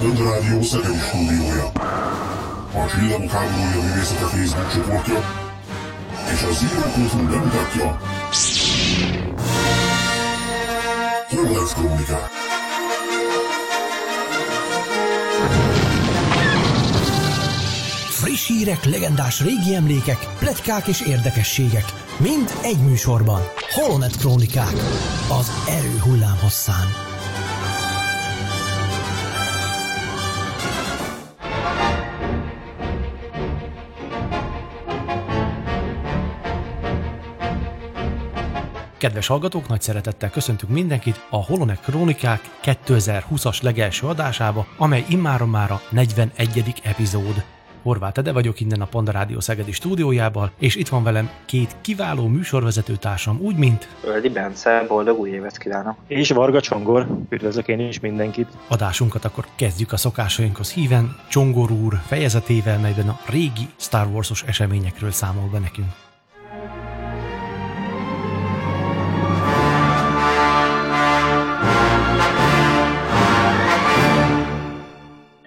Rádió Szegedi stúdiója. A Csillagok háborúja művészete Facebook csoportja és a Zero Kultúr bemutatja Holodex Krónikák. Friss hírek, legendás régi emlékek, pletykák és érdekességek. Mind egy műsorban. Holonet Krónikák. Az erő hullám hosszán. Kedves hallgatók, nagy szeretettel köszöntünk mindenkit a Holonek Krónikák 2020-as legelső adásába, amely immáron már a 41. epizód. Horváth Ede vagyok innen a Panda Rádió Szegedi stúdiójában, és itt van velem két kiváló műsorvezető társam, úgy mint... Öldi Bence, boldog új évet kívánok! És Varga Csongor, üdvözlök én is mindenkit! Adásunkat akkor kezdjük a szokásainkhoz híven, Csongor úr fejezetével, melyben a régi Star Wars-os eseményekről számol be nekünk.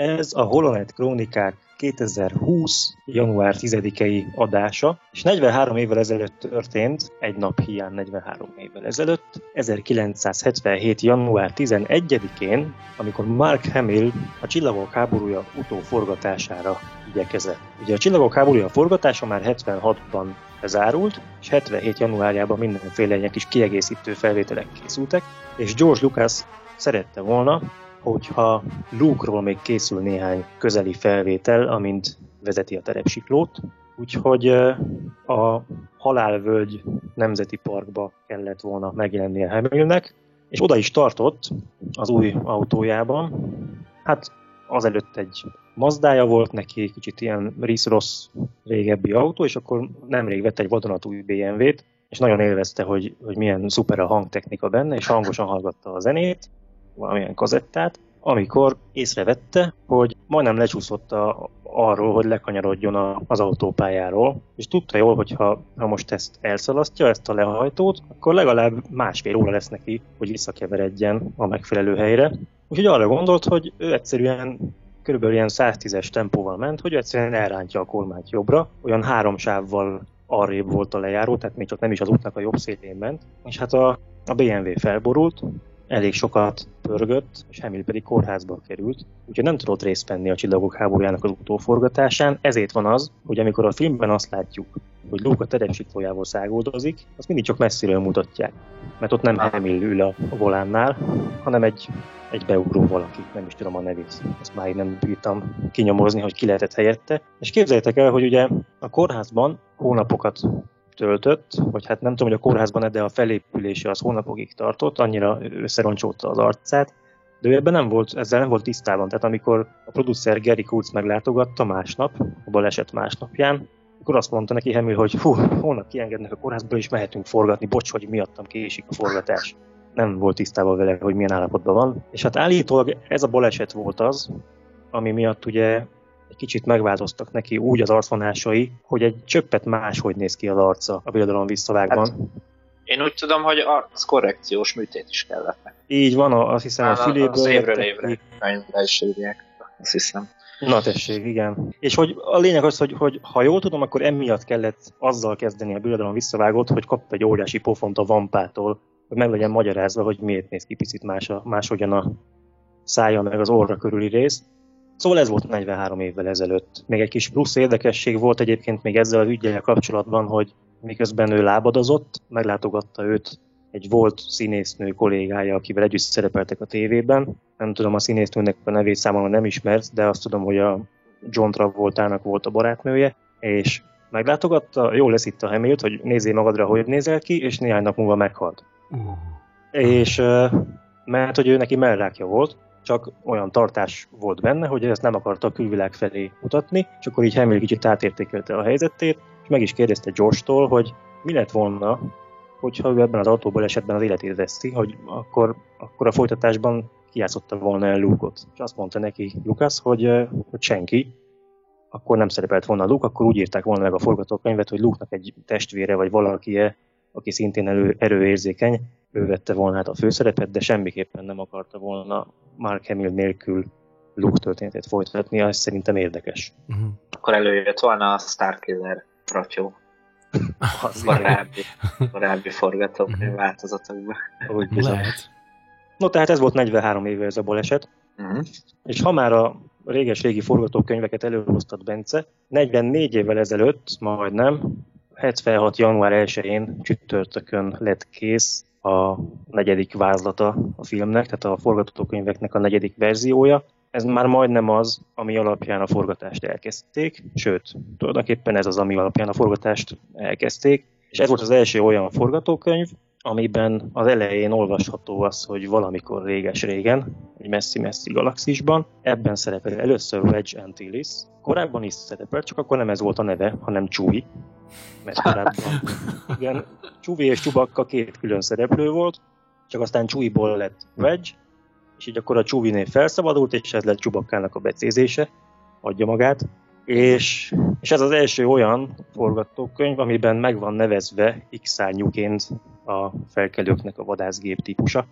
Ez a Holonet Krónikák 2020. január 10-i adása, és 43 évvel ezelőtt történt, egy nap hiány 43 évvel ezelőtt, 1977. január 11-én, amikor Mark Hamill a Csillagok háborúja utóforgatására igyekezett. Ugye a Csillagok háborúja forgatása már 76-ban zárult, és 77. januárjában mindenféle ilyen kis kiegészítő felvételek készültek, és George Lucas szerette volna, hogyha Luke-ról még készül néhány közeli felvétel, amint vezeti a terepsiklót, úgyhogy a Halálvölgy Nemzeti Parkba kellett volna megjelennie Hamilnek, és oda is tartott az új autójában. Hát azelőtt egy Mazdája volt neki, kicsit ilyen rossz régebbi autó, és akkor nemrég vett egy vadonatúj BMW-t, és nagyon élvezte, hogy, hogy milyen szuper a hangtechnika benne, és hangosan hallgatta a zenét, valamilyen kazettát, amikor észrevette, hogy majdnem lecsúszott a, arról, hogy lekanyarodjon a, az autópályáról, és tudta jól, hogy ha, ha most ezt elszalasztja, ezt a lehajtót, akkor legalább másfél óra lesz neki, hogy visszakeveredjen a megfelelő helyre. Úgyhogy arra gondolt, hogy ő egyszerűen körülbelül ilyen 110-es tempóval ment, hogy egyszerűen elrántja a kormányt jobbra, olyan három sávval arrébb volt a lejáró, tehát még csak nem is az útnak a jobb szélén ment, és hát a, a BMW felborult, elég sokat pörgött, és Hamill pedig kórházba került, úgyhogy nem tudott részt venni a Csillagok háborújának az utóforgatásán, ezért van az, hogy amikor a filmben azt látjuk, hogy Luke a terepsiklójával szágoldozik, azt mindig csak messziről mutatják. Mert ott nem Hamill ül a volánnál, hanem egy, egy beugró valaki, nem is tudom a nevét. Ezt már nem bírtam kinyomozni, hogy ki lehetett helyette. És képzeljétek el, hogy ugye a kórházban hónapokat töltött, vagy hát nem tudom, hogy a kórházban de a felépülése az hónapokig tartott, annyira összeroncsolta az arcát, de ő ebben nem volt, ezzel nem volt tisztában. Tehát amikor a producer Gary Kurtz meglátogatta másnap, a baleset másnapján, akkor azt mondta neki Hemil, hogy hú, holnap kiengednek a kórházból, és mehetünk forgatni, bocs, hogy miattam késik a forgatás. Nem volt tisztában vele, hogy milyen állapotban van. És hát állítólag ez a baleset volt az, ami miatt ugye egy kicsit megváltoztak neki úgy az arcvonásai, hogy egy csöppet máshogy néz ki az arca a birodalom visszavágban. Hát, én úgy tudom, hogy az korrekciós műtét is kellett neki. Így van, azt hiszem a füléből... Az évről évre is írják, azt hiszem. Na tessék, igen. És hogy a lényeg az, hogy, hogy ha jól tudom, akkor emiatt kellett azzal kezdeni a birodalom visszavágott, hogy kap egy óriási pofont a vampától, hogy meg legyen magyarázva, hogy miért néz ki picit más a, máshogyan a szája meg az orra körüli rész. Szóval ez volt 43 évvel ezelőtt. Még egy kis plusz érdekesség volt egyébként még ezzel a ügyel kapcsolatban, hogy miközben ő lábadozott, meglátogatta őt egy volt színésznő kollégája, akivel együtt szerepeltek a tévében. Nem tudom a színésznőnek a nevét számomra nem ismert, de azt tudom, hogy a John Travoltának volt a barátnője, és meglátogatta, jól lesz itt a Hamilt, hogy nézzél magadra, hogy nézel ki, és néhány nap múlva meghalt. Uh. És mert hogy ő neki mellrákja volt, csak olyan tartás volt benne, hogy ezt nem akarta a külvilág felé mutatni, és akkor így Hamill kicsit átértékelte a helyzetét, és meg is kérdezte George-tól, hogy mi lett volna, hogyha ő ebben az autóból esetben az életét veszi, hogy akkor, akkor a folytatásban kijátszotta volna el Luke-ot. És azt mondta neki Lucas, hogy, hogy senki, akkor nem szerepelt volna Luke, akkor úgy írták volna meg a forgatókönyvet, hogy Luke-nak egy testvére vagy valaki, aki szintén elő, erőérzékeny, ő vette volna hát a főszerepet, de semmiképpen nem akarta volna Mark Hamill nélkül Luke történetét folytatni, az szerintem érdekes. Uh-huh. Akkor előjött volna a Starkiller Ratyó. korábbi, korábbi forgatókönyv változatokban. Úgy bizony. Lehet. No, tehát ez volt 43 éve ez a baleset, Uh-huh. és ha már a réges-régi forgatókönyveket előhoztat Bence, 44 évvel ezelőtt, majdnem, 76. január 1-én csütörtökön lett kész a negyedik vázlata a filmnek, tehát a forgatókönyveknek a negyedik verziója. Ez már majdnem az, ami alapján a forgatást elkezdték, sőt, tulajdonképpen ez az, ami alapján a forgatást elkezdték, és ez volt az első olyan forgatókönyv, amiben az elején olvasható az, hogy valamikor réges-régen, egy messzi-messzi galaxisban, ebben szerepel először Wedge Antilles, korábban is szerepelt, csak akkor nem ez volt a neve, hanem Chewie, mert korábban, igen, Chewie és Chewbacca két külön szereplő volt, csak aztán Chewie-ból lett Wedge, és így akkor a név felszabadult, és ez lett Chewbacca-nak a becézése, adja magát, és, és ez az első olyan forgatókönyv, amiben meg van nevezve X-szárnyúként a felkelőknek a vadászgép típusa.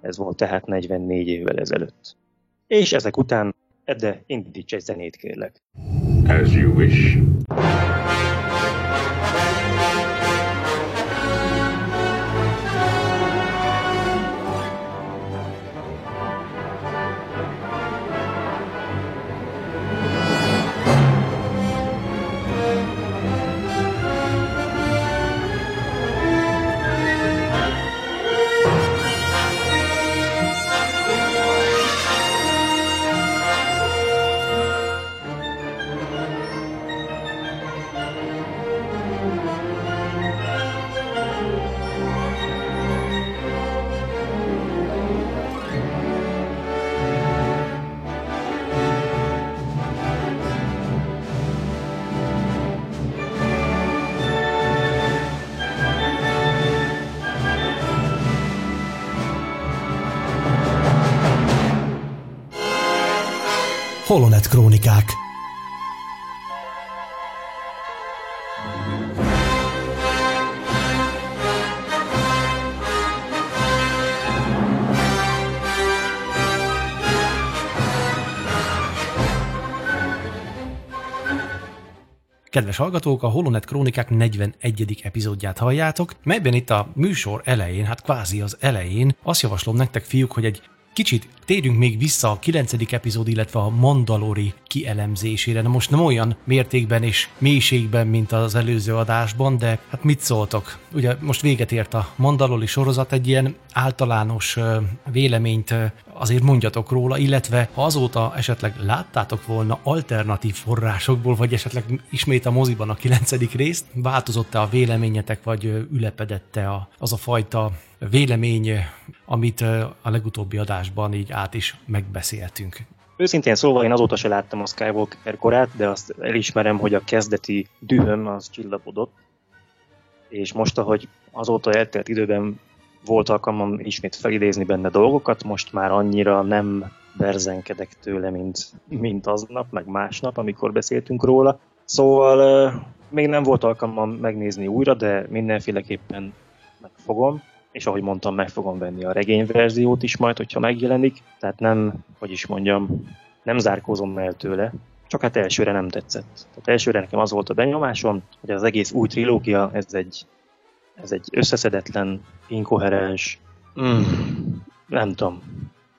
Ez volt tehát 44 évvel ezelőtt. És ezek után, Edde, indíts egy zenét kérlek. As you wish. Holonet Krónikák. Kedves hallgatók, a Holonet Krónikák 41. epizódját halljátok, melyben itt a műsor elején, hát kvázi az elején, azt javaslom nektek, fiúk, hogy egy Kicsit térjünk még vissza a 9. epizód, illetve a Mandalori kielemzésére. Na most nem olyan mértékben és mélységben, mint az előző adásban, de hát mit szóltok? Ugye most véget ért a Mandalori sorozat, egy ilyen általános véleményt azért mondjatok róla, illetve ha azóta esetleg láttátok volna alternatív forrásokból, vagy esetleg ismét a moziban a 9. részt, változott-e a véleményetek, vagy ülepedette az a fajta vélemény, amit a legutóbbi adásban így át is megbeszéltünk. Őszintén szólva én azóta se láttam a Skywalker korát, de azt elismerem, hogy a kezdeti dühöm az csillapodott. És most, ahogy azóta eltelt időben volt alkalmam ismét felidézni benne dolgokat, most már annyira nem berzenkedek tőle, mint, mint aznap, meg másnap, amikor beszéltünk róla. Szóval még nem volt alkalmam megnézni újra, de mindenféleképpen megfogom és ahogy mondtam, meg fogom venni a regényverziót is majd, hogyha megjelenik, tehát nem, hogy is mondjam, nem zárkózom el tőle, csak hát elsőre nem tetszett. Tehát elsőre nekem az volt a benyomásom, hogy az egész új trilógia, ez egy, ez egy összeszedetlen, inkoherens, mm, nem tudom,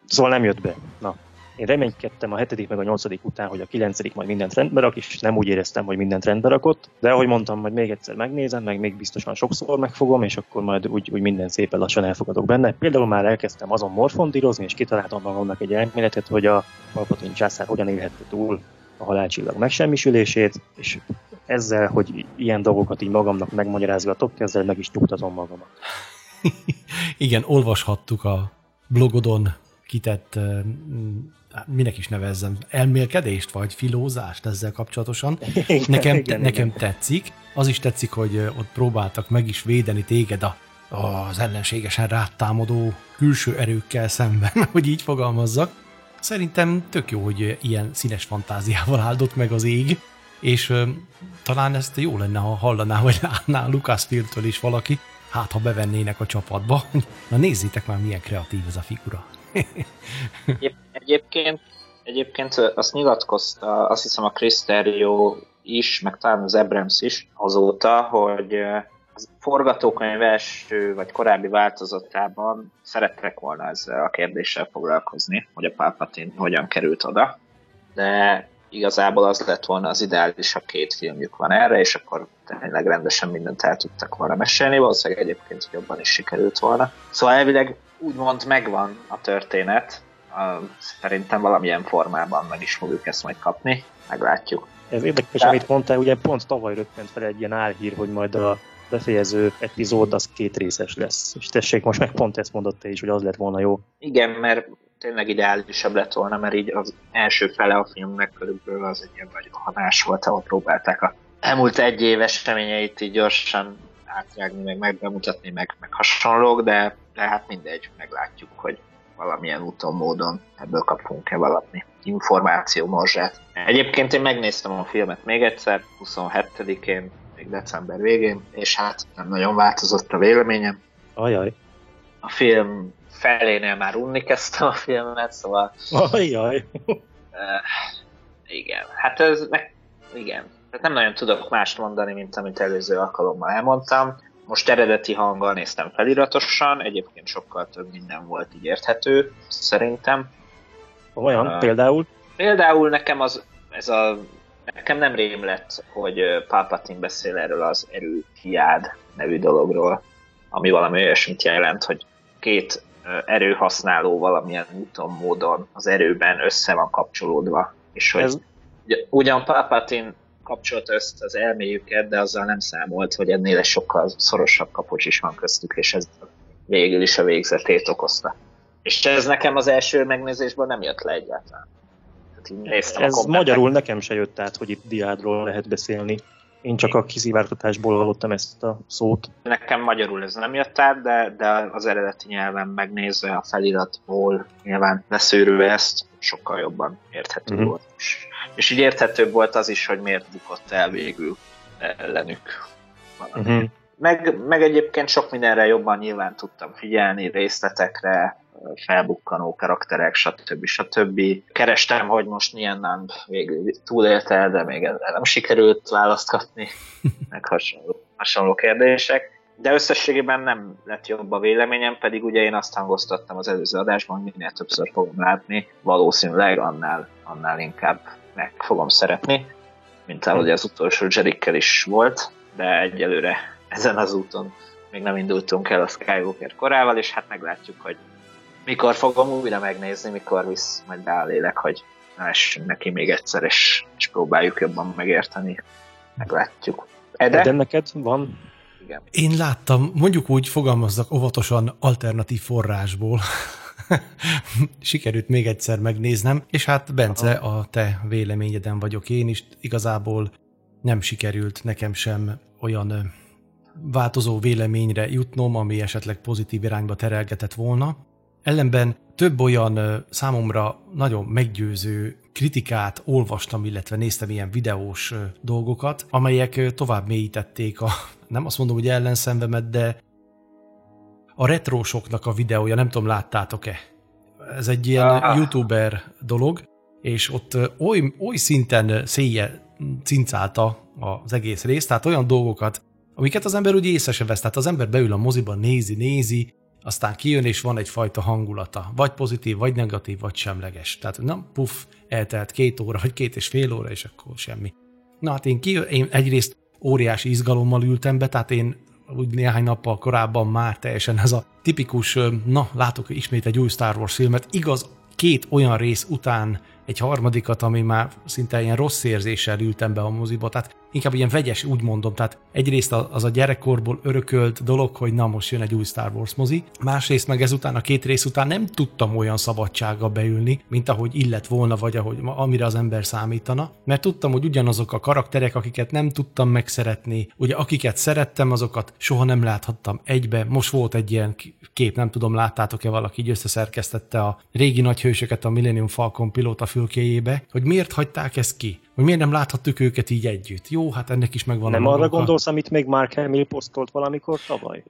szóval nem jött be. Na, én reménykedtem a hetedik meg a nyolcadik után, hogy a kilencedik majd mindent rendbe rak, és nem úgy éreztem, hogy mindent rendbe rakott. De ahogy mondtam, majd még egyszer megnézem, meg még biztosan sokszor megfogom, és akkor majd úgy, úgy minden szépen lassan elfogadok benne. Például már elkezdtem azon morfondírozni, és kitaláltam magamnak egy elméletet, hogy a Palpatine császár hogyan élhette túl a halálcsillag megsemmisülését, és ezzel, hogy ilyen dolgokat így magamnak megmagyarázgatok, ezzel meg is nyugtatom magamat. Igen, olvashattuk a blogodon kitett, hát minek is nevezzem, elmélkedést vagy filózást ezzel kapcsolatosan. Igen, Nekem, igen, nekem igen. tetszik. Az is tetszik, hogy ott próbáltak meg is védeni téged a, az ellenségesen rátámadó külső erőkkel szemben, hogy így fogalmazzak. Szerintem tök jó, hogy ilyen színes fantáziával áldott meg az ég, és ö, talán ezt jó lenne, ha hallaná, vagy látná Lucasfilmtől is valaki, hát ha bevennének a csapatba. Na nézzétek már, milyen kreatív ez a figura. Egyéb, egyébként, Egyébként azt nyilatkozta, azt hiszem a Cristerio is, meg talán az Abrams is azóta, hogy a forgatókönyv első vagy korábbi változatában szerettek volna ezzel a kérdéssel foglalkozni, hogy a Palpatine hogyan került oda, de igazából az lett volna az ideális, ha két filmjük van erre, és akkor tényleg rendesen mindent el tudtak volna mesélni, valószínűleg egyébként jobban is sikerült volna. Szóval elvileg úgymond megvan a történet, szerintem valamilyen formában meg is fogjuk ezt majd kapni, meglátjuk. Ez érdekes, De... amit mondtál, ugye pont tavaly röppent fel egy ilyen álhír, hogy majd a befejező epizód az két részes lesz. És tessék, most meg pont ezt mondott te is, hogy az lett volna jó. Igen, mert tényleg ideálisabb lett volna, mert így az első fele a filmnek körülbelül az egy ilyen nagyon hanás volt, ahol próbálták a elmúlt egy éves eseményeit így gyorsan átrágni, meg megbemutatni, meg, meg hasonlók, de, de hát mindegy, meglátjuk, hogy valamilyen úton, módon ebből kapunk-e valami információ morzsát. Egyébként én megnéztem a filmet még egyszer, 27-én, még december végén, és hát nem nagyon változott a véleményem. Ajaj. A film felénél már unni kezdtem a filmet, szóval... Ajaj. Uh, igen, hát ez meg, igen. Tehát nem nagyon tudok mást mondani, mint amit előző alkalommal elmondtam. Most eredeti hanggal néztem feliratosan, egyébként sokkal több minden volt így érthető, szerintem. Olyan, uh, például? Például nekem az, ez a, nekem nem rém lett, hogy Palpatine beszél erről az erő hiád nevű dologról, ami valami olyasmit jelent, hogy két erőhasználó valamilyen úton, módon az erőben össze van kapcsolódva. És hogy Ez... ugyan Palpatine kapcsolta össze az elméjüket, de azzal nem számolt, hogy ennél sokkal szorosabb kapocs is van köztük, és ez végül is a végzetét okozta. És ez nekem az első megnézésben nem jött le egyáltalán. ez magyarul nekem se jött át, hogy itt diádról lehet beszélni. Én csak a kiszivártatásból hallottam ezt a szót. Nekem magyarul ez nem jött át, de, de az eredeti nyelven megnézve a feliratból nyilván leszűrve ezt, sokkal jobban érthető uh-huh. volt. És, és így érthetőbb volt az is, hogy miért bukott el végül ellenük. Uh-huh. Meg, meg egyébként sok mindenre jobban nyilván tudtam figyelni, részletekre, felbukkanó karakterek, stb. stb. Kerestem, hogy most milyen nem végül túlélte, de még ezzel nem sikerült választ kapni, meg hasonló, hasonló kérdések. De összességében nem lett jobb a véleményem, pedig ugye én azt hangoztattam az előző adásban, hogy minél többször fogom látni, valószínűleg annál, annál inkább meg fogom szeretni, mint ahogy az utolsó Jerikkel is volt, de egyelőre ezen az úton még nem indultunk el a Skywalker korával, és hát meglátjuk, hogy mikor fogom újra megnézni, mikor visz majd be a lélek, hogy essünk neki még egyszer, és, és próbáljuk jobban megérteni. Meglátjuk. Ede? De neked van? Igen. Én láttam, mondjuk úgy fogalmazzak óvatosan alternatív forrásból. Sikerült még egyszer megnéznem, és hát Bence, Aha. a te véleményeden vagyok én is. Igazából nem sikerült nekem sem olyan változó véleményre jutnom, ami esetleg pozitív irányba terelgetett volna. Ellenben több olyan számomra nagyon meggyőző kritikát olvastam, illetve néztem ilyen videós dolgokat, amelyek tovább mélyítették a, nem azt mondom, hogy ellenszenvemet, de a retrósoknak a videója, nem tudom, láttátok-e? Ez egy ilyen ah. youtuber dolog, és ott oly, oly szinten széje cincálta az egész részt, tehát olyan dolgokat, amiket az ember úgy észre se vesz. Tehát az ember beül a moziban, nézi, nézi, aztán kijön, és van egyfajta hangulata. Vagy pozitív, vagy negatív, vagy semleges. Tehát nem puff, eltelt két óra, vagy két és fél óra, és akkor semmi. Na hát én, kijön, én egyrészt óriási izgalommal ültem be, tehát én úgy néhány nappal korábban már teljesen ez a tipikus, na, látok ismét egy új Star Wars filmet, igaz, két olyan rész után egy harmadikat, ami már szinte ilyen rossz érzéssel ültem be a moziba, tehát inkább ilyen vegyes, úgy mondom, tehát egyrészt az a gyerekkorból örökölt dolog, hogy na most jön egy új Star Wars mozi, másrészt meg ezután a két rész után nem tudtam olyan szabadsággal beülni, mint ahogy illet volna, vagy ahogy, amire az ember számítana, mert tudtam, hogy ugyanazok a karakterek, akiket nem tudtam megszeretni, ugye akiket szerettem, azokat soha nem láthattam egybe, most volt egy ilyen kép, nem tudom, láttátok-e valaki, így összeszerkesztette a régi nagyhősöket a Millennium Falcon pilóta fülkéjébe, hogy miért hagyták ezt ki, hogy miért nem láthattuk őket így együtt. Jó, hát ennek is megvan Nem a arra gondolsz, amit még Mark Hamill posztolt valamikor tavaly?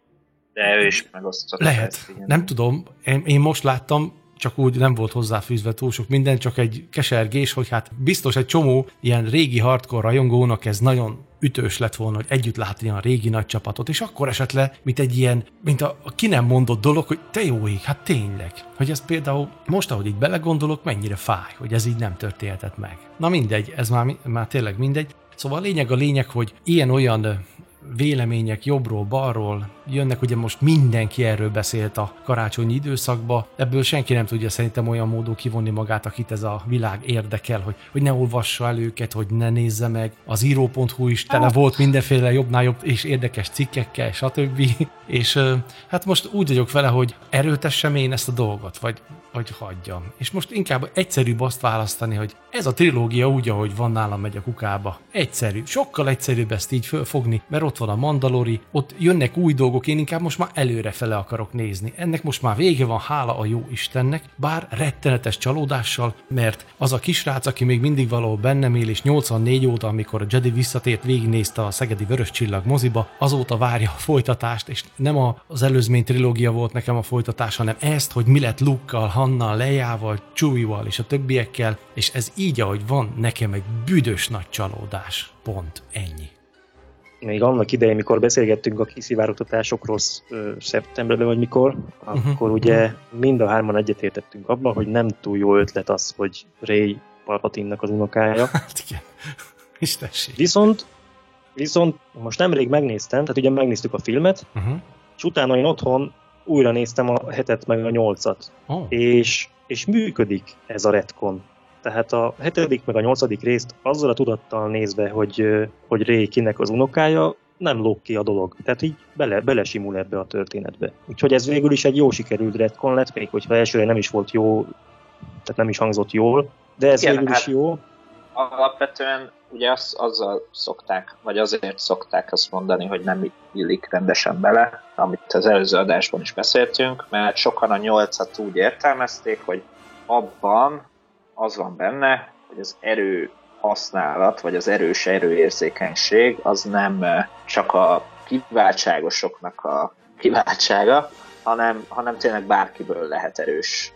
De ő is megosztott. Lehet. Ezt, nem tudom. Én, én most láttam, csak úgy nem volt hozzáfűzve túl sok minden, csak egy kesergés, hogy hát biztos egy csomó ilyen régi hardcore rajongónak ez nagyon ütős lett volna, hogy együtt látni a régi nagy csapatot, és akkor esett le, mint egy ilyen, mint a, a ki nem mondott dolog, hogy te jó ég, hát tényleg. Hogy ez például most, ahogy így belegondolok, mennyire fáj, hogy ez így nem történhetett meg. Na mindegy, ez már, már tényleg mindegy. Szóval a lényeg a lényeg, hogy ilyen-olyan vélemények jobbról, balról jönnek, ugye most mindenki erről beszélt a karácsonyi időszakba, ebből senki nem tudja szerintem olyan módon kivonni magát, akit ez a világ érdekel, hogy, hogy ne olvassa el őket, hogy ne nézze meg. Az író.hu is tele volt mindenféle jobbnál jobb és érdekes cikkekkel, stb. És hát most úgy vagyok vele, hogy erőtessem én ezt a dolgot, vagy, vagy hagyjam. És most inkább egyszerűbb azt választani, hogy ez a trilógia úgy, ahogy van nálam megy a kukába. Egyszerű. Sokkal egyszerűbb ezt így fölfogni, mert ott van a Mandalori, ott jönnek új dolgok, én inkább most már előre fele akarok nézni. Ennek most már vége van, hála a jó Istennek, bár rettenetes csalódással, mert az a kisrác, aki még mindig valahol bennem él, és 84 óta, amikor a Jedi visszatért, végignézte a Szegedi Vörös Csillag moziba, azóta várja a folytatást, és nem az előzmény trilógia volt nekem a folytatás, hanem ezt, hogy mi lett Luke-kal, Hanna, Lejával, Chewie-val és a többiekkel, és ez így, ahogy van, nekem egy büdös nagy csalódás. Pont. Ennyi még annak idején, mikor beszélgettünk a kiszivárogtatásokról szeptemberben, vagy mikor, uh-huh. akkor ugye mind a hárman egyetértettünk abban, hogy nem túl jó ötlet az, hogy Ray Palpatinnak az unokája. Hát igen, istenség. Viszont, viszont most nemrég megnéztem, tehát ugye megnéztük a filmet, uh-huh. és utána én otthon újra néztem a hetet meg a nyolcat. Oh. És, és működik ez a retcon. Tehát a hetedik meg a nyolcadik részt azzal a tudattal nézve, hogy, hogy Ray kinek az unokája, nem lóg ki a dolog. Tehát így bele, belesimul ebbe a történetbe. Úgyhogy ez végül is egy jó sikerült retcon lett, még hogyha elsőre nem is volt jó, tehát nem is hangzott jól, de ez Igen, végül hát is jó. Alapvetően ugye az, azzal szokták, vagy azért szokták azt mondani, hogy nem illik rendesen bele, amit az előző adásban is beszéltünk, mert sokan a nyolcat úgy értelmezték, hogy abban az van benne, hogy az erő használat, vagy az erős erőérzékenység az nem csak a kiváltságosoknak a kiváltsága, hanem, hanem tényleg bárkiből lehet erős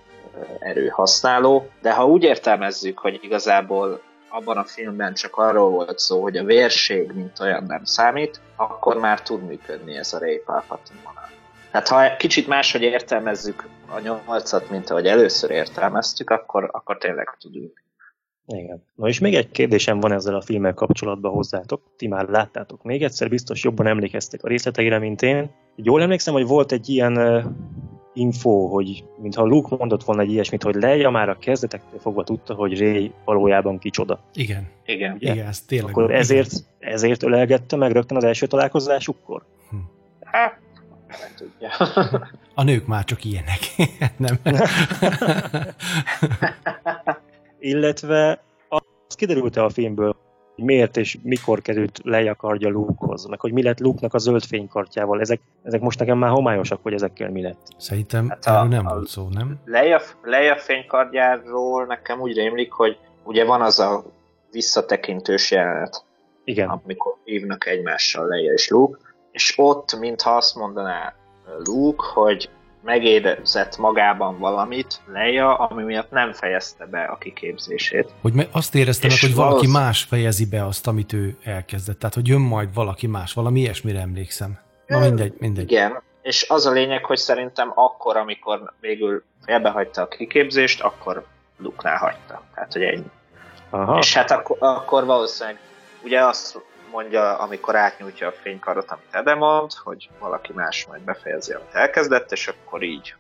erőhasználó. De ha úgy értelmezzük, hogy igazából abban a filmben csak arról volt szó, hogy a vérség mint olyan nem számít, akkor már tud működni ez a Ray Palpatine vonal. Tehát ha kicsit máshogy értelmezzük a nyolcat, mint ahogy először értelmeztük, akkor, akkor tényleg tudunk. Igen. Na és még egy kérdésem van ezzel a filmmel kapcsolatban hozzátok. Ti már láttátok még egyszer, biztos jobban emlékeztek a részleteire, mint én. Jól emlékszem, hogy volt egy ilyen info, hogy mintha Luke mondott volna egy ilyesmit, hogy Leia már a kezdetektől fogva tudta, hogy Ray valójában kicsoda. Igen. Igen. Ugye? Igen, ez tényleg. Akkor ezért, ezért ölelgette meg rögtön az első találkozásukkor? Hm. Hát, nem tudja. A nők már csak ilyenek, nem? Illetve az kiderült-e a filmből, miért és mikor került Leia kardja Luke-hoz, meg hogy mi lett Luke-nak a zöld fénykartjával. Ezek, ezek most nekem már homályosak, hogy ezekkel mi lett. Szerintem hát a, nem volt szó, nem? Leia, Leia fénykardjáról nekem úgy rémlik, hogy ugye van az a visszatekintős jelenet, Igen. amikor hívnak egymással Leia és Luke, és ott, mintha azt mondaná Luke, hogy megérzett magában valamit, Leia, ami miatt nem fejezte be a kiképzését. Hogy azt érezte meg, hogy valaki valósz... más fejezi be azt, amit ő elkezdett. Tehát, hogy jön majd valaki más, valami ilyesmire emlékszem. Na mindegy, mindegy. Igen, és az a lényeg, hogy szerintem akkor, amikor végül elbehagyta a kiképzést, akkor Luke-nál hagyta. Tehát, hogy ennyi. Aha. És hát akkor, akkor valószínűleg ugye azt mondja, amikor átnyújtja a fénykarot, amit Ede mond, hogy valaki más majd befejezi, amit elkezdett, és akkor így.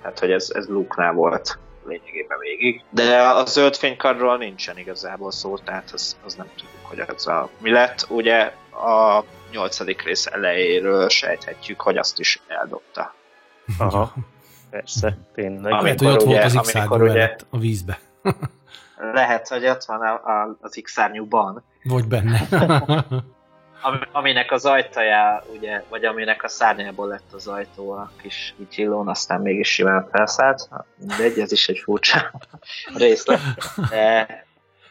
Tehát, hogy ez, ez Luke-nál volt lényegében végig. De a zöld fénykarról nincsen igazából szó, tehát az, az nem tudjuk, hogy ez a mi lett. Ugye a nyolcadik rész elejéről sejthetjük, hogy azt is eldobta. Aha, persze, tényleg. Amikor Lehet, hogy ott ugye, volt az x ugye, a vízbe. lehet, hogy ott van a, a, az X-szárnyúban. Vagy benne. aminek az ajtaja, ugye, vagy aminek a szárnyából lett az ajtó a kis csillón, aztán mégis simán felszállt. De ez is egy furcsa részlet. De,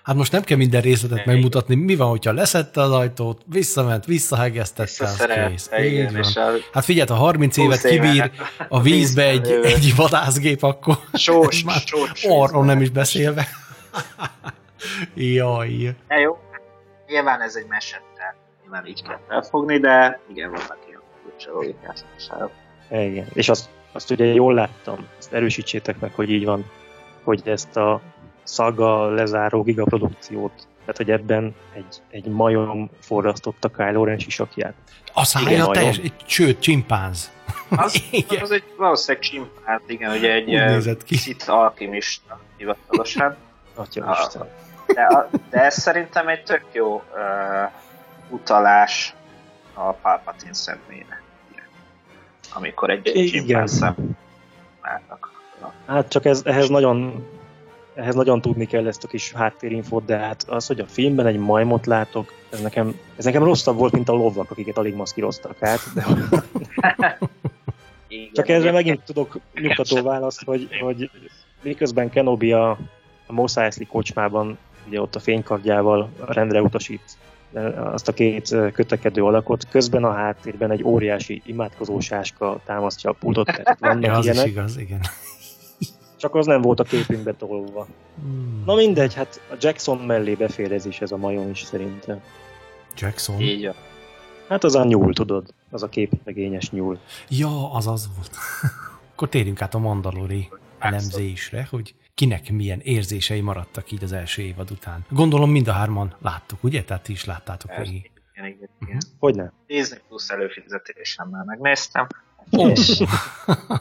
Hát most nem kell minden részletet megmutatni. Mi van, hogyha leszette az ajtót, visszament, visszahegesztette, az kész. Igen, és a Hát figyelj, ha 30 évet kibír a vízbe egy, egy vadászgép, akkor sós, már sós arról nem is beszélve. Jaj. E, jó, nyilván ez egy mese, tehát nyilván így kell felfogni, de igen, vannak ilyen furcsa logikázások. Igen, és azt, azt ugye jól láttam, ezt erősítsétek meg, hogy így van, hogy ezt a szaga lezáró gigaprodukciót, tehát hogy ebben egy, egy majom forrasztotta Kylo Ren sisakját. A szája teljes, egy csőd, csimpánz. Az, az egy valószínűleg csimpánz, igen, ugye egy nézett ki. szit alkimista hivatalosan. Atya Ah. Isten. De, a, de ez szerintem egy tök jó uh, utalás a Palpatine személyre. Amikor egy Igen. csimpánz szem látnak. Hát csak ez, ehhez nagyon ehhez nagyon tudni kell ezt a kis háttérinfot, de hát az, hogy a filmben egy majmot látok, ez nekem, ez nekem rosszabb volt, mint a lovak, akiket alig maszkíroztak át, de Igen, csak igen. megint tudok nyugtató választ, hogy, hogy miközben Kenobi a, a Mos Eisley kocsmában, ugye ott a fénykardjával rendre utasít azt a két kötekedő alakot, közben a háttérben egy óriási imádkozó sáska támasztja a pultot, tehát vannak Ja, az is ilyenek, igaz, igen. csak az nem volt a képünkbe tolva. Hmm. Na mindegy, hát a Jackson mellé befér ez is, ez a majom is szerintem. Jackson. Így van. Hát az a nyúl, tudod? Az a képregényes nyúl. Ja, az az volt. Akkor térjünk át a Mandalori elemzésre, hogy kinek milyen érzései maradtak így az első évad után. Gondolom mind a hárman láttuk, ugye? Tehát ti is láttátok Persze. végig. Igen, igen, igen. Hogyne? Disney Plus előfizetésemmel megnéztem. Oh. És,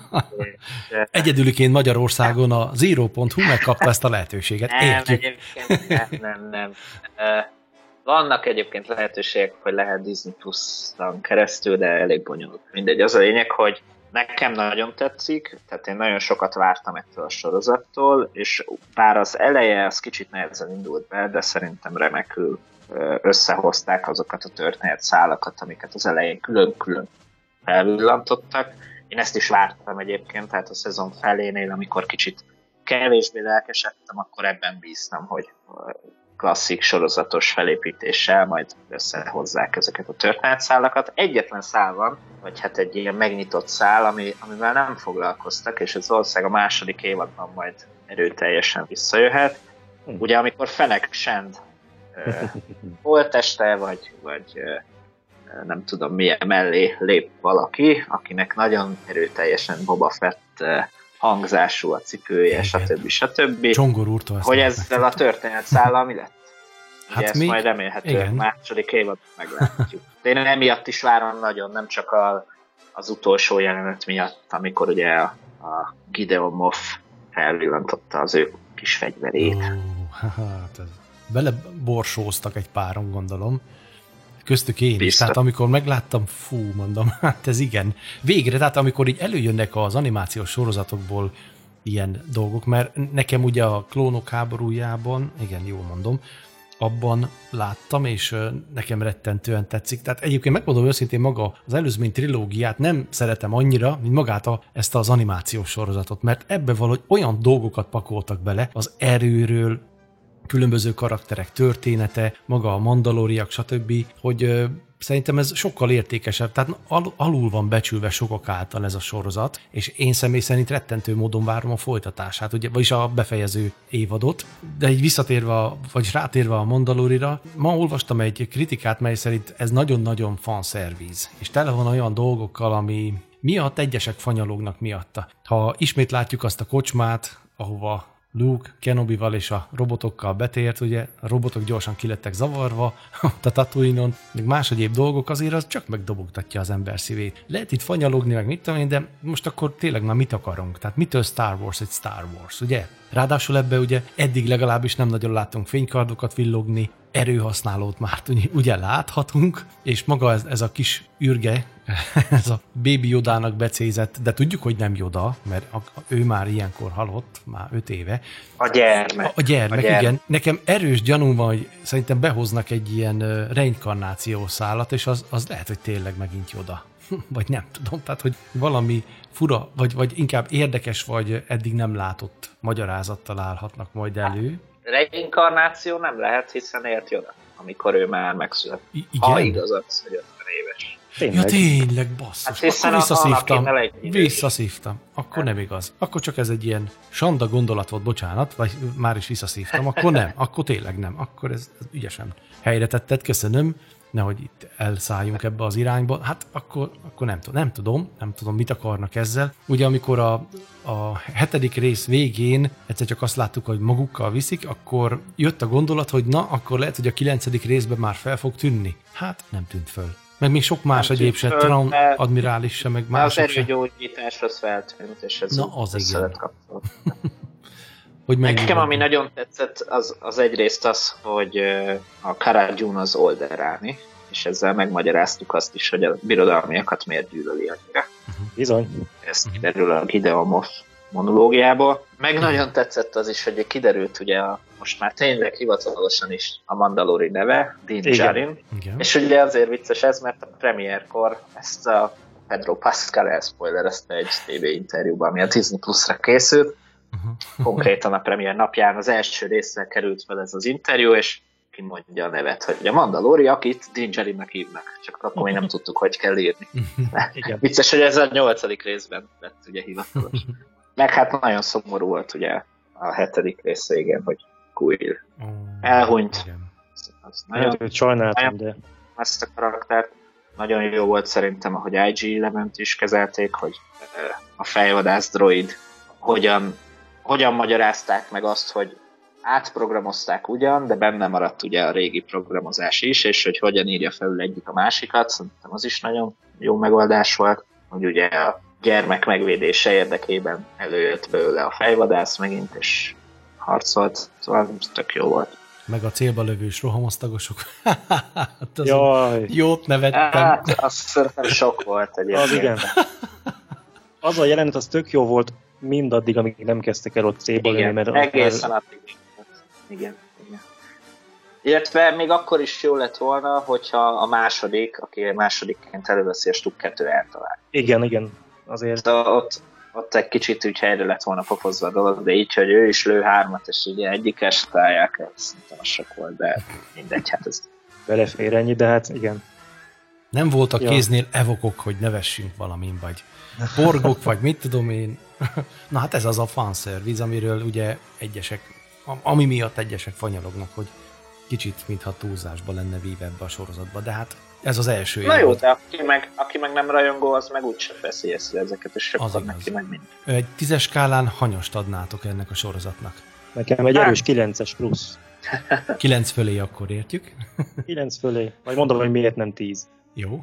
Egyedüliként Magyarországon a Zero.hu megkapta ezt a lehetőséget. nem, Értjük. egyébként nem, nem, nem. Vannak egyébként lehetőségek, hogy lehet Disney Plus-on keresztül, de elég bonyolult. Mindegy, az a lényeg, hogy nekem nagyon tetszik, tehát én nagyon sokat vártam ettől a sorozattól, és bár az eleje az kicsit nehezen indult be, de szerintem remekül összehozták azokat a történet szálakat, amiket az elején külön-külön felvillantottak. Én ezt is vártam egyébként, tehát a szezon felénél, amikor kicsit kevésbé lelkesedtem, akkor ebben bíztam, hogy klasszik sorozatos felépítéssel majd összehozzák ezeket a történetszálakat. Egyetlen szál van, vagy hát egy ilyen megnyitott szál, ami, amivel nem foglalkoztak, és ez valószínűleg a második évadban majd erőteljesen visszajöhet. Ugye amikor Fenek Send holteste, vagy, vagy nem tudom milyen mellé lép valaki, akinek nagyon erőteljesen Boba Fett hangzású a cipője, stb. stb. Csongor úrtól Hogy ezzel a történetszállal mi lett? Ugye Hát ezt még- majd remélhetően igen. második évad meglátjuk. De én emiatt is várom nagyon, nem csak a, az utolsó jelenet miatt, amikor ugye a, a Gideon Moff felvillantotta az ő kis fegyverét. Ó, hát ez bele borsóztak egy páron, gondolom. Köztük én is. Biztos. Tehát amikor megláttam, fú, mondom, hát ez igen. Végre, tehát amikor így előjönnek az animációs sorozatokból ilyen dolgok, mert nekem ugye a klónok háborújában, igen, jól mondom, abban láttam, és nekem rettentően tetszik. Tehát egyébként megmondom őszintén maga az előzmény trilógiát nem szeretem annyira, mint magát a, ezt az animációs sorozatot, mert ebbe valahogy olyan dolgokat pakoltak bele az erőről, különböző karakterek története, maga a mandalóriak, stb., hogy szerintem ez sokkal értékesebb, tehát al- alul van becsülve sokak által ez a sorozat, és én személy szerint rettentő módon várom a folytatását, ugye, vagyis a befejező évadot, de így visszatérve, a, vagyis rátérve a Mandalorira, ma olvastam egy kritikát, mely szerint ez nagyon-nagyon fanszerviz, és tele van olyan dolgokkal, ami miatt egyesek fanyalognak miatta. Ha ismét látjuk azt a kocsmát, ahova Luke Kenobival és a robotokkal betért, ugye a robotok gyorsan kilettek zavarva a Tatooine-on, még más egyéb dolgok azért az csak megdobogtatja az ember szívét. Lehet itt fanyalogni, meg mit tudom én, de most akkor tényleg már mit akarunk? Tehát mitől Star Wars egy Star Wars, ugye? Ráadásul ebbe ugye eddig legalábbis nem nagyon látunk fénykardokat villogni, erőhasználót már ugye, láthatunk, és maga ez, ez a kis ürge, ez a Baby Yodának becézett, de tudjuk, hogy nem Yoda, mert a, ő már ilyenkor halott, már öt éve. A gyermek. A, a gyermek, A gyermek. igen. Nekem erős gyanúm van, hogy szerintem behoznak egy ilyen ö, reinkarnációs szállat, és az, az lehet, hogy tényleg megint Yoda. Vagy nem tudom, tehát, hogy valami fura, vagy, vagy inkább érdekes, vagy eddig nem látott magyarázattal állhatnak majd elő. Reinkarnáció nem lehet, hiszen ért Yoda, amikor ő már megszület. I- Ha igaz az, hogy 50 éves. Ja Tényleg. tényleg, basszus. Hát hiszen akkor visszaszívtam. Visszaszívtam. Akkor nem igaz. Akkor csak ez egy ilyen sanda gondolat volt, bocsánat, vagy már is visszaszívtam. Akkor nem. Akkor tényleg nem. Akkor ez, ez ügyesen helyre tetted, köszönöm. Nehogy itt elszálljunk ebbe az irányba. Hát akkor, akkor nem, tudom, nem tudom, nem tudom, mit akarnak ezzel. Ugye amikor a, a hetedik rész végén egyszer csak azt láttuk, hogy magukkal viszik, akkor jött a gondolat, hogy na, akkor lehet, hogy a kilencedik részben már fel fog tűnni. Hát nem tűnt föl. Meg még sok más Nem egyéb se, Traum admirális se, meg Már az erőgyógyítás az feltűnt, és ez Na, az igen. Hogy Nekem ami nagyon tetszett, az, az egyrészt az, hogy a Cara Dune az Olderáni, és ezzel megmagyaráztuk azt is, hogy a birodalmiakat miért gyűlöli annyira. Bizony. Ez Mhm. kiderül a Gideon monológiából. Meg nagyon tetszett az is, hogy kiderült ugye a, most már tényleg hivatalosan is a Mandalori neve, Din Igen. Djarin. Igen. És ugye azért vicces ez, mert a premierkor ezt a Pedro Pascal elspoilerezte egy TV interjúban, ami a Disney Plus-ra készült. Uh-huh. Konkrétan a premier napján az első részre került fel ez az interjú, és kimondja a nevet, hogy a Mandalori, akit Din Djarinnak hívnak. Csak akkor még nem tudtuk, hogy kell írni. Igen. Vicces, hogy ez a nyolcadik részben lett ugye hivatalos. Meg hát nagyon szomorú volt ugye a hetedik rész végén, hogy Quill Elhunyt. Igen. az Nagyon nagyon sajnáltam, de ezt a karaktert. Nagyon jó volt szerintem, ahogy IG-11-t is kezelték, hogy ö, a fejvadász droid hogyan, hogyan magyarázták meg azt, hogy átprogramozták ugyan, de benne maradt ugye a régi programozás is, és hogy hogyan írja felül egyik a másikat, szerintem az is nagyon jó megoldás volt, hogy ugye a gyermek megvédése érdekében előjött belőle a fejvadász megint, és harcolt, szóval tök jó volt. Meg a célba lövős rohamosztagosok. hát jaj, Jót nevettem. Hát, az szerintem sok volt egyébként. az igen. Az a jelenet, az tök jó volt mindaddig, amíg nem kezdtek el ott célba lőni, mert egészen addig. Igen, igen. Illetve még akkor is jó lett volna, hogyha a második, aki másodikként előveszi a Stuk 2 eltalál. igen, igen, azért De ott, ott egy kicsit úgy helyre lett volna popozva a dolog, de így, hogy ő is lő hármat, és ugye egyik találják el, szerintem az sok volt, de mindegy, hát ez belefér ennyi, de hát igen. Nem voltak Ja. kéznél evokok, hogy nevessünk valamin, vagy borgok, vagy mit tudom én. Na hát ez az a fanservice, amiről ugye egyesek, am- ami miatt egyesek fanyalognak, hogy kicsit mintha túlzásba lenne véve ebbe a sorozatba, de hát ez az első Na jó, évad. de aki meg, aki meg nem rajongó, az meg úgyse veszi észre ezeket, és Az akkor neki meg mind. Egy tízes skálán hanyost adnátok ennek a sorozatnak. Nekem egy erős 9-es plusz. Kilenc fölé akkor értjük. 9 fölé. Majd mondom, hogy miért nem 10. Jó.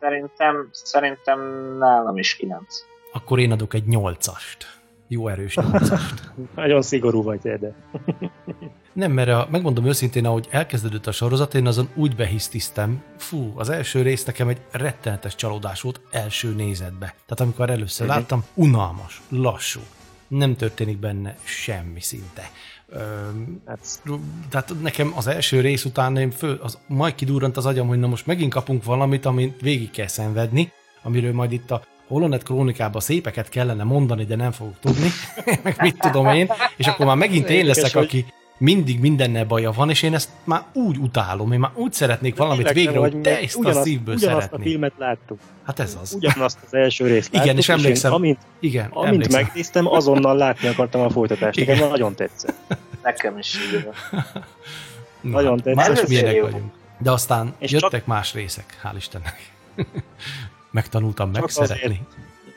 Szerintem, szerintem nálam is 9. Akkor én adok egy nyolcast. Jó erős nyolcast. Nagyon szigorú vagy de Nem, mert a, megmondom őszintén, ahogy elkezdődött a sorozat, én azon úgy behisztiztem, fú, az első rész nekem egy rettenetes csalódás volt első nézetbe. Tehát amikor először láttam, unalmas, lassú, nem történik benne semmi szinte. Hát tehát nekem az első rész után én föl, az, majd kidurrant az agyam, hogy na most megint kapunk valamit, amit végig kell szenvedni, amiről majd itt a Holonet krónikában szépeket kellene mondani, de nem fogok tudni, meg mit tudom én, és akkor már megint én leszek, aki mindig mindennel baja van, és én ezt már úgy utálom, én már úgy szeretnék valamit Tényleg, végre, hogy te ezt a szívből ugyanazt szeretni. a filmet láttuk. Hát ez az. Ugyanazt az első részt Igen, láttuk, és emlékszem- Én, amint, Igen, amint emlékszem. megnéztem, azonnal látni akartam a folytatást. Igen. Nekem nagyon tetszett. Nekem is. Na, nagyon hát, tetszett. Már is milyenek jó. vagyunk. De aztán És jöttek csak- más részek, hál' Istennek. Megtanultam Csak megszeretni.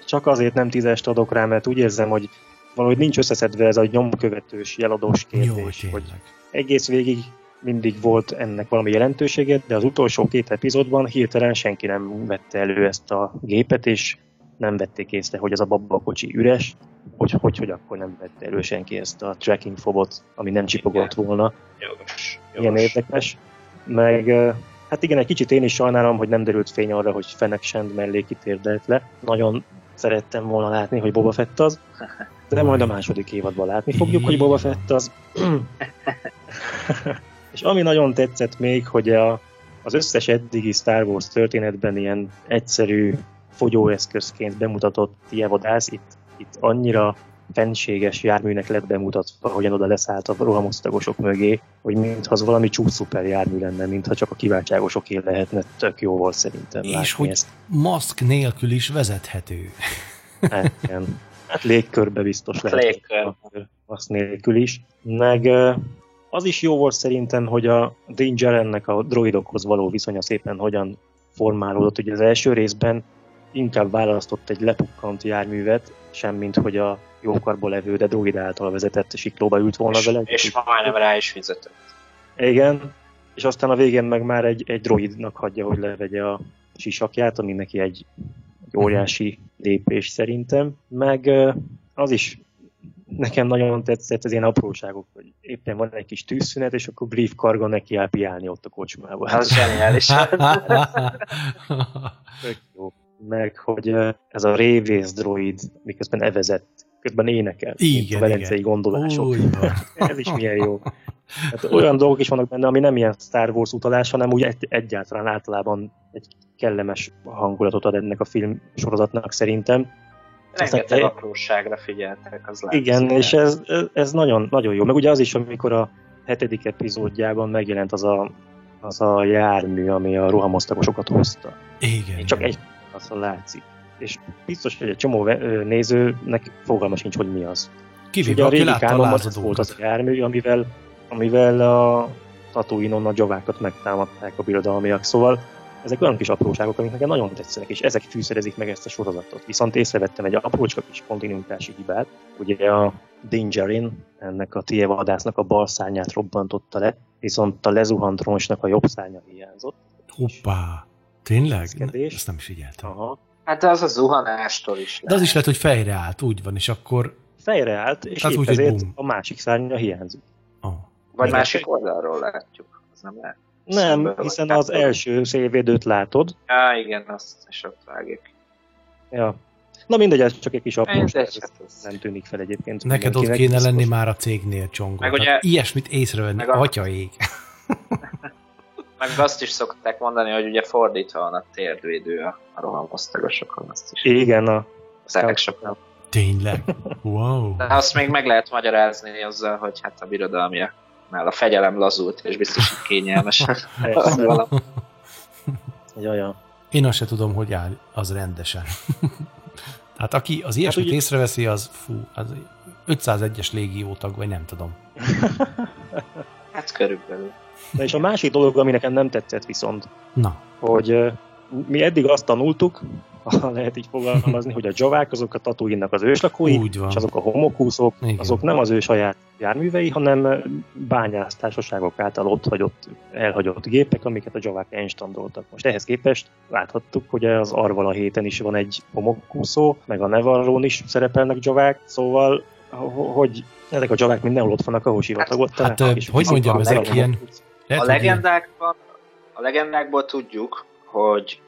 Csak azért nem tízest adok rá, mert úgy érzem, hogy valahogy nincs összeszedve ez a nyomkövetős, jeladós Jó, kérdés. hogy tényleg. egész végig mindig volt ennek valami jelentősége, de az utolsó két epizódban hirtelen senki nem vette elő ezt a gépet, és nem vették észre, hogy ez a babakocsi üres, hogy, hogy, hogy akkor nem vette elő senki ezt a tracking fobot, ami nem csipogott volna. Jogos. Ilyen jogos. érdekes. Meg hát igen, egy kicsit én is sajnálom, hogy nem derült fény arra, hogy Fennec Shand mellé kitérdelt le. Nagyon szerettem volna látni, hogy Boba Fett az, de majd a második évadban látni fogjuk, hogy Boba Fett az. És ami nagyon tetszett még, hogy a, az összes eddigi Star Wars történetben ilyen egyszerű fogyóeszközként bemutatott Tievodász itt, itt annyira fenséges járműnek lett bemutatva, hogyan oda leszállt a rohamosztagosok mögé, hogy mintha az valami csúcs szuper jármű lenne, mintha csak a kiváltságosok él lehetne, tök jó volt szerintem És hogy ezt. maszk nélkül is vezethető. Hát, igen. Hát légkörbe biztos lehet. Légkör. Azt nélkül is. Meg az is jó volt szerintem, hogy a Danger ennek a droidokhoz való viszonya szépen hogyan formálódott. Ugye az első részben inkább választott egy lepukkant járművet, semmint hogy a jókarból levő, de droid által vezetett siklóba ült volna És, vele. és majdnem rá is fizetett. Igen, és aztán a végén meg már egy, egy droidnak hagyja, hogy levegye a sisakját, ami neki egy óriási lépés szerintem. Meg az is nekem nagyon tetszett az ilyen apróságok, hogy éppen van egy kis tűzszünet, és akkor Brief Karga neki áll piálni ott a kocsmában. Az zseniális. Jó. Meg, hogy ez a révész droid miközben evezett, közben énekel. Igen, a velencei igen. gondolások. Van. Ez is milyen jó. Hát olyan dolgok is vannak benne, ami nem ilyen Star Wars utalás, hanem úgy egy, egyáltalán általában egy kellemes hangulatot ad ennek a film sorozatnak szerintem. Rengeteg Aztán- apróságra figyeltek, az látszik. Igen, és ez, ez nagyon, nagyon jó. Meg ugye az is, amikor a hetedik epizódjában megjelent az a, az a jármű, ami a rohamosztagosokat hozta. Igen. Csak igen. egy azt látszik. És biztos, hogy egy csomó nézőnek fogalma sincs, hogy mi az. Kivéve, a aki régi látta a ez volt az a jármű, amivel, amivel a Tatooine-on a javákat megtámadták a birodalmiak. Szóval ezek olyan kis apróságok, amik nekem nagyon tetszenek, és ezek fűszerezik meg ezt a sorozatot. Viszont észrevettem egy aprócska kis kontinuitási hibát. Ugye a Dingerin, ennek a TIE vadásznak a bal szárnyát robbantotta le, viszont a lezuhant roncsnak a jobb szárnya hiányzott. Hoppá. Tényleg? Viszkedés. Ezt nem is figyeltem. Aha. Hát az a zuhanástól is De az is lehet, hogy fejre állt, úgy van, és akkor... Fejre állt, és Tehát épp úgy, hogy ezért bum. a másik szárnya hiányzik. Oh. Vagy Igen. másik oldalról látjuk. Az nem lehet. Nem, hiszen az első szélvédőt látod, Á, igen, azt is ott vágjuk. Ja. Na mindegy, ez csak egy kis apróság, ez hát ez... nem tűnik fel egyébként. Neked ott kéne lenni már a cégnél csongó. Meg ugye- Ilyesmit észrevenni, meg a- atya ég. Meg azt is szokták mondani, hogy ugye fordítva van a térdvédő a, a rohamosztagosokon, azt is. Igen, a Az elég sokan. Tényleg? Wow. De azt még meg lehet magyarázni azzal, hogy hát a birodalmiaknál a fegyelem lazult, és biztos, hogy kényelmes. persze, Valami. ja, ja. Én azt se tudom, hogy áll az rendesen. Tehát aki az ilyesmit ugye- észreveszi, az fú, az 501-es légiótag, vagy nem tudom. Hát körülbelül. Na és a másik dolog, ami nekem nem tetszett viszont, Na, hogy mi eddig azt tanultuk, ha lehet így fogalmazni, hogy a javák azok a Tatooine-nak az őslakói, úgy van. és azok a homokúszók, Igen. azok nem az ő saját járművei, hanem bányásztársaságok által ott hagyott, elhagyott gépek, amiket a javák enstandoltak. Most ehhez képest láthattuk, hogy az Arvala héten is van egy homokúszó, meg a Nevarrón is szerepelnek javák, szóval ho- hogy ezek a javák mindenhol ott vannak, ahol sivatagott. hát, ö, és hogy mondjam, a ezek ilyen- A legendákban, a legendákból tudjuk, hogy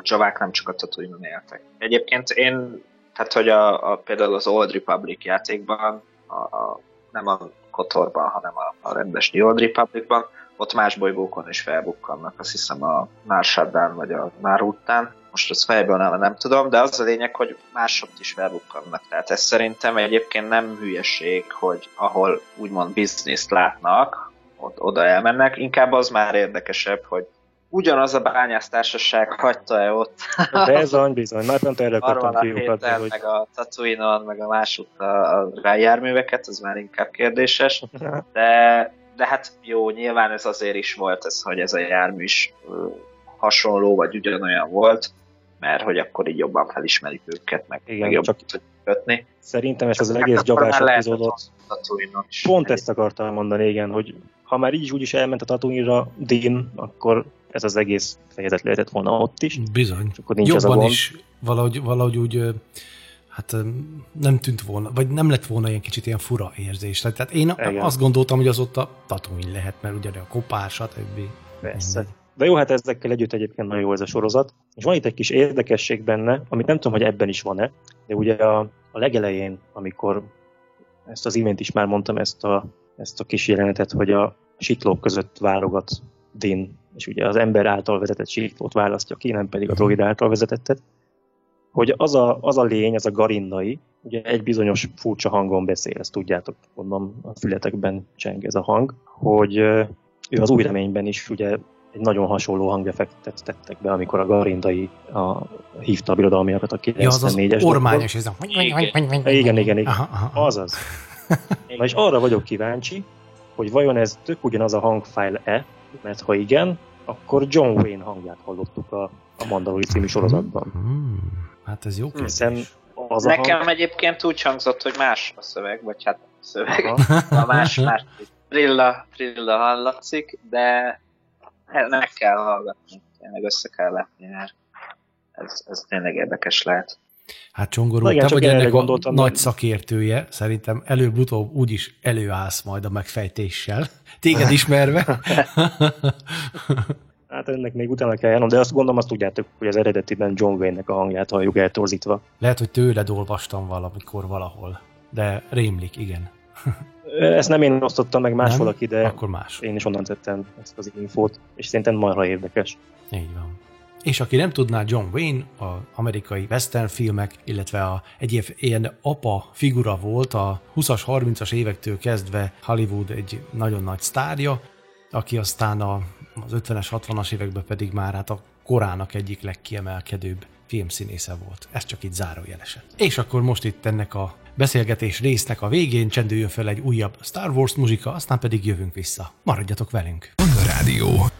a javák nem csak a tatooine éltek. Egyébként én, tehát hogy a, a, például az Old Republic játékban, a, a, nem a Kotorban, hanem a, a rendes New Old Republicban, ott más bolygókon is felbukkannak, azt hiszem a Narshaddan vagy a Narután. Most az fejből nem, nem tudom, de az a lényeg, hogy másodt is felbukkannak. Tehát ez szerintem egyébként nem hülyeség, hogy ahol úgymond bizniszt látnak, ott, oda elmennek, inkább az már érdekesebb, hogy ugyanaz a bányásztársaság hagyta-e ott? Ez any bizony, már pont erre akartam héten, hogy meg a Tatooine-on, meg a másút a, a rájárműveket, az már inkább kérdéses, de, de hát jó, nyilván ez azért is volt ez, hogy ez a jármű is hasonló, vagy ugyanolyan volt, mert hogy akkor így jobban felismerik őket, meg, Igen, meg jobban csak- kötni. Szerintem ezt az Hát egész akkor gyavás már lehet, epizódot pont ezt akartam mondani, igen, hogy ha már így is úgy is elment a Tatooine-ra Din, akkor ez az egész fejezet lehetett volna ott is, Bizony. és akkor nincs ez a Jobban gond. is valahogy, valahogy úgy, hát nem tűnt volna, vagy nem lett volna ilyen kicsit ilyen fura érzés. Tehát én Igen. azt gondoltam, hogy az ott a Tatooine lehet, mert ugye a kopár, stb. Persze. De jó, hát ezekkel együtt egyébként nagyon jó ez a sorozat. És van itt egy kis érdekesség benne, amit nem tudom, hogy ebben is van-e, de ugye a, a legelején, amikor ezt az imént is már mondtam, ezt a, ezt a kis jelenetet, hogy a siklók között válogat Din, és ugye az ember által vezetett siklót választja ki, nem pedig a droid által vezetettet. hogy az a, az a lény, az a garindai, ugye egy bizonyos furcsa hangon beszél, ezt tudjátok, mondom, a fületekben cseng ez a hang, hogy ő az új reményben is ugye egy nagyon hasonló hangeffektet tettek be, amikor a Garindai a, hívta a birodalmiakat a 94-es. Ja, az az ormányos, ez a... Igen, igen, igen. Aha, aha. Azaz. Na és arra vagyok kíváncsi, hogy vajon ez tök ugyanaz a hangfile-e, mert ha igen, akkor John Wayne hangját hallottuk a, a Mandalori című sorozatban. Hmm, hát ez jó kérdés. Hiszen az Nekem hang... egyébként úgy hangzott, hogy más a szöveg, vagy hát a szöveg, a más, más Trilla, Trilla hallatszik, de meg kell hallgatni, tényleg össze kell letni, mert ez, ez tényleg érdekes lehet. Hát Csongorú, te vagy ennek a nagy szakértője, szerintem előbb-utóbb úgyis előállsz majd a megfejtéssel, téged ismerve. Hát ennek még utána kell járnom, de azt gondolom, azt tudjátok, hogy az eredetiben John Wayne-nek a hangját halljuk eltorzítva. Lehet, hogy tőled olvastam valamikor valahol, de rémlik, igen. Ezt nem én osztottam meg más nem? valaki, de Akkor más. én is onnan tettem ezt az infót, és szerintem marha érdekes. Így van. És aki nem tudná, John Wayne, az amerikai western filmek, illetve a, egy ilyen apa figura volt a 20-as, 30-as évektől kezdve Hollywood egy nagyon nagy sztárja, aki aztán a, az 50-es, 60-as években pedig már hát a korának egyik legkiemelkedőbb filmszínésze volt. Ez csak itt zárójelesen. És akkor most itt ennek a beszélgetés résznek a végén csendüljön fel egy újabb Star Wars muzsika, aztán pedig jövünk vissza. Maradjatok velünk! Rádió.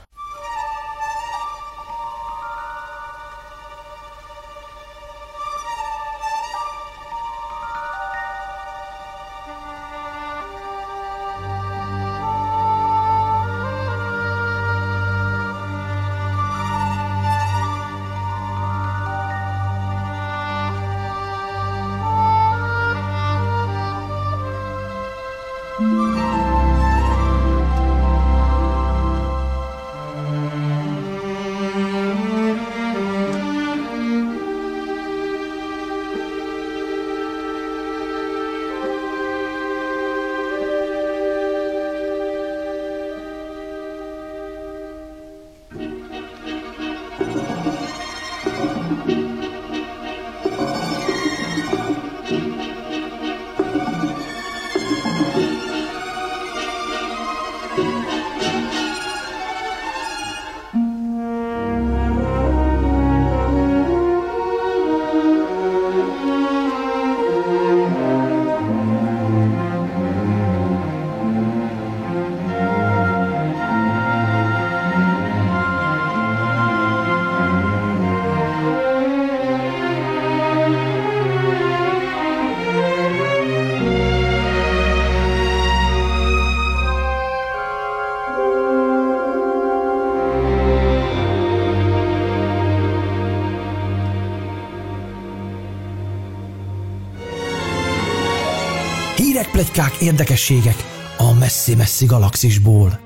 Plegykák, érdekességek a messzi-messzi galaxisból.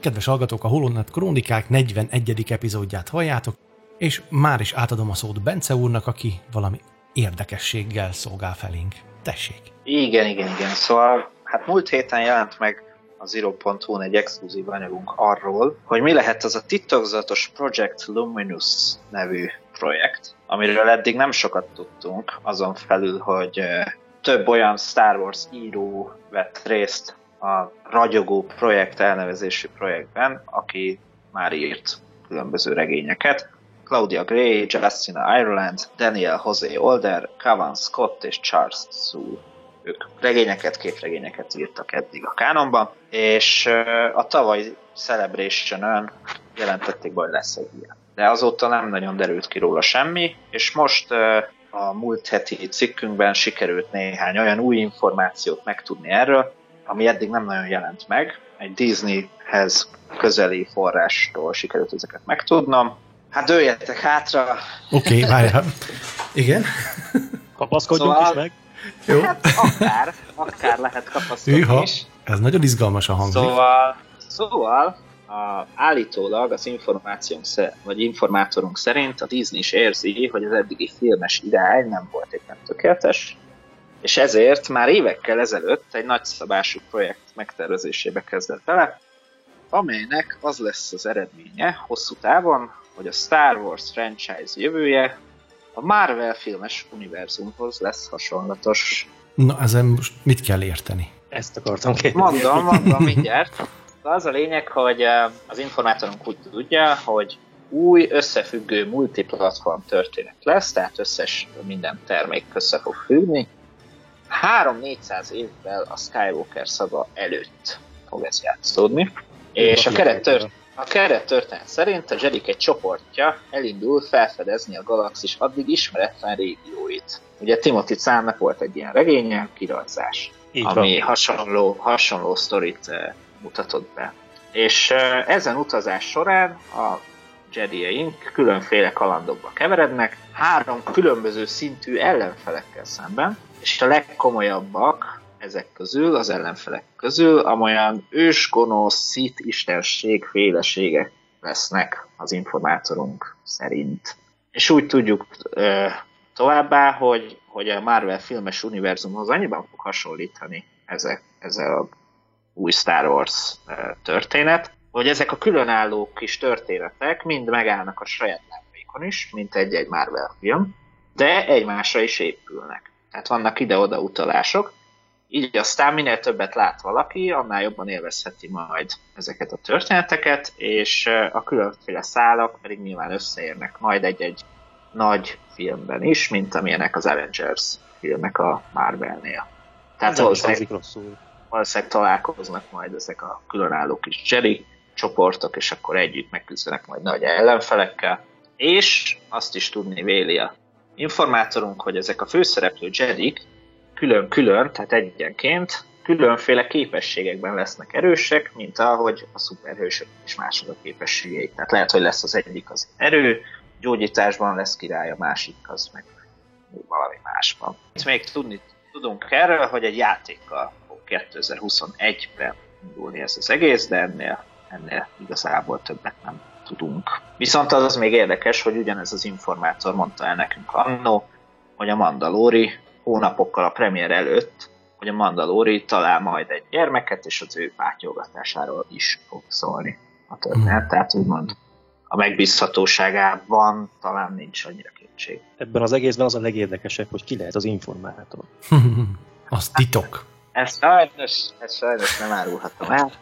Kedves hallgatók, a Holonet Krónikák 41. epizódját halljátok, és már is átadom a szót Bence úrnak, aki valami érdekességgel szolgál felénk. Tessék! Igen, igen, igen. Szóval, hát múlt héten jelent meg a Zero.hu-n egy exkluzív anyagunk arról, hogy mi lehet az a titokzatos Project Luminous nevű projekt, amiről eddig nem sokat tudtunk, azon felül, hogy több olyan Star Wars író vett részt a ragyogó projekt elnevezésű projektben, aki már írt különböző regényeket. Claudia Gray, Justina Ireland, Daniel José Older, Cavan Scott és Charles Sue ők regényeket, képregényeket írtak eddig a kánonban, és a tavaly Celebration-ön jelentették be, hogy lesz egy ilyen. De azóta nem nagyon derült ki róla semmi, és most a múlt heti cikkünkben sikerült néhány olyan új információt megtudni erről, ami eddig nem nagyon jelent meg. Egy Disneyhez közeli forrástól sikerült ezeket megtudnom. Hát dőljetek hátra! Oké, okay, várjál. Igen? Kapaszkodjunk szóval, is meg. Jó. Hát akár, akár lehet kapaszkodni Hűha, is. Ez nagyon izgalmas a hangzik. Szóval, szóval a, állítólag az információnk vagy informátorunk szerint a Disney is érzi, hogy az eddigi filmes irány nem volt éppen tökéletes, és ezért már évekkel ezelőtt egy nagyszabású projekt megtervezésébe kezdett bele, amelynek az lesz az eredménye hosszú távon, hogy a Star Wars franchise jövője a Marvel filmes univerzumhoz lesz hasonlatos. Na, ezen most mit kell érteni? Ezt akartam kérdezni. Mondom, mondom mindjárt. Az a lényeg, hogy eh, az informátorunk úgy tudja, hogy új összefüggő multiplatform történet lesz, tehát összes minden termék össze fog függni. 3-400 évvel a Skywalker szaga előtt fog ez játszódni. És a keret, tört, a keret történet szerint a Jedik egy csoportja elindul felfedezni a galaxis addig ismeretlen régióit. Ugye Timothy Zahn volt egy ilyen regénye, kirajzás, Így ami van. hasonló, hasonló sztorit uh, mutatott be. És uh, ezen utazás során a Jedieink különféle kalandokba keverednek, három különböző szintű ellenfelekkel szemben, és a legkomolyabbak ezek közül, az ellenfelek közül, amolyan ős, gonosz, szit, istenség, féleségek lesznek az informátorunk szerint. És úgy tudjuk ö, továbbá, hogy, hogy a Marvel filmes univerzumhoz annyiban fog hasonlítani ezek, ezzel a új Star Wars történet, hogy ezek a különálló kis történetek mind megállnak a saját lábékon is, mint egy-egy Marvel film, de egymásra is épülnek. Tehát vannak ide-oda utalások, így aztán minél többet lát valaki, annál jobban élvezheti majd ezeket a történeteket, és a különféle szálak pedig nyilván összeérnek majd egy-egy nagy filmben is, mint amilyenek az Avengers filmek a Marvelnél. Tehát valószínűleg, valószínűleg találkoznak majd ezek a különálló kis Jerry csoportok, és akkor együtt megküzdenek majd nagy ellenfelekkel. És azt is tudni véli a informátorunk, hogy ezek a főszereplő Jedik külön-külön, tehát egyenként különféle képességekben lesznek erősek, mint ahogy a szuperhősök is mások a képességeik. Tehát lehet, hogy lesz az egyik az erő, gyógyításban lesz király, a másik az meg valami másban. Itt még tudni tudunk erről, hogy egy játékkal fog 2021-ben indulni ez az egész, de ennél, ennél igazából többet nem tudunk. Viszont az még érdekes, hogy ugyanez az informátor mondta el nekünk annó, hogy a Mandalori hónapokkal a premier előtt, hogy a Mandalori talál majd egy gyermeket, és az ő pátyolgatásáról is fog szólni a történet. Mm. Tehát úgymond a megbízhatóságában talán nincs annyira kétség. Ebben az egészben az a legérdekesebb, hogy ki lehet az informátor. az titok. Ezt sajnos, ezt sajnos nem árulhatom el.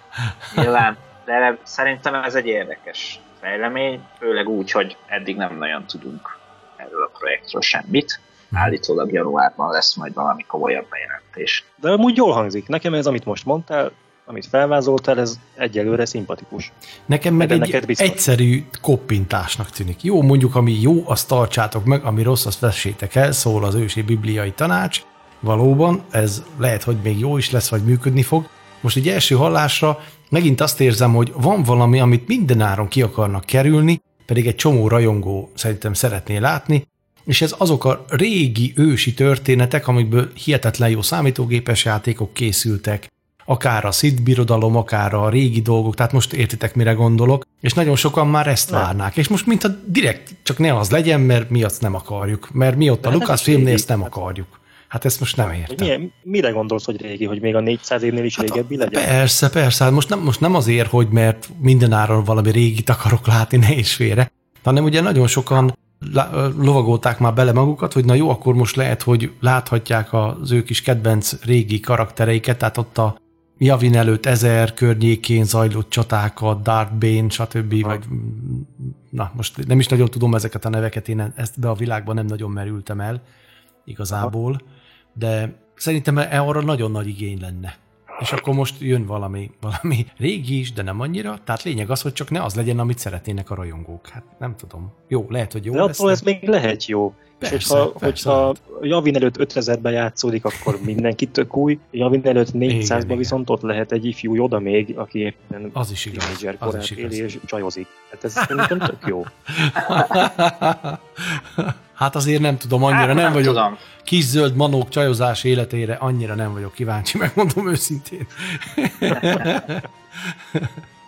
Nyilván, de szerintem ez egy érdekes fejlemény, főleg úgy, hogy eddig nem nagyon tudunk erről a projektről semmit. Állítólag januárban lesz majd valami komolyabb bejelentés. De amúgy jól hangzik. Nekem ez, amit most mondtál, amit felvázoltál, ez egyelőre szimpatikus. Nekem meg egy egyszerű koppintásnak tűnik. Jó, mondjuk, ami jó, azt tartsátok meg, ami rossz, azt vessétek el, szól az ősi bibliai tanács. Valóban, ez lehet, hogy még jó is lesz, vagy működni fog. Most egy első hallásra megint azt érzem, hogy van valami, amit mindenáron ki akarnak kerülni, pedig egy csomó rajongó szerintem szeretné látni, és ez azok a régi ősi történetek, amikből hihetetlen jó számítógépes játékok készültek, akár a Sid birodalom, akár a régi dolgok, tehát most értitek, mire gondolok, és nagyon sokan már ezt várnák, és most mintha direkt csak ne az legyen, mert mi azt nem akarjuk, mert mi ott a Lucas filmnél ezt nem akarjuk. Hát ezt most nem értem. Milyen, mire gondolsz, hogy régi, hogy még a 400 évnél is hát régebbi legyen? Persze, persze. Hát most nem, most nem azért, hogy mert mindenáron valami régit akarok látni, ne is félre, hanem ugye nagyon sokan lovagolták már bele magukat, hogy na jó, akkor most lehet, hogy láthatják az ő kis kedvenc régi karaktereiket, tehát ott a Javin előtt ezer környékén zajlott csatákat, Darth Bane, stb. Ha. Vagy, na, most nem is nagyon tudom ezeket a neveket, én ezt be a világban nem nagyon merültem el igazából, de szerintem e arra nagyon nagy igény lenne és akkor most jön valami, valami régi is, de nem annyira. Tehát lényeg az, hogy csak ne az legyen, amit szeretnének a rajongók. Hát nem tudom. Jó, lehet, hogy jó De lesz. attól ez még lehet jó. Persze, és ha, persze, hogyha Javin előtt 5000-ben játszódik, akkor mindenki tök új. Javin előtt 400-ban viszont ott lehet egy ifjú Joda még, aki éppen az is igaz, az is igaz. éli és csajozik. Hát ez szerintem tök jó. Hát azért nem tudom, annyira hát, nem, nem vagyok. Tudom. Kis zöld manók csajozás életére annyira nem vagyok kíváncsi, megmondom őszintén.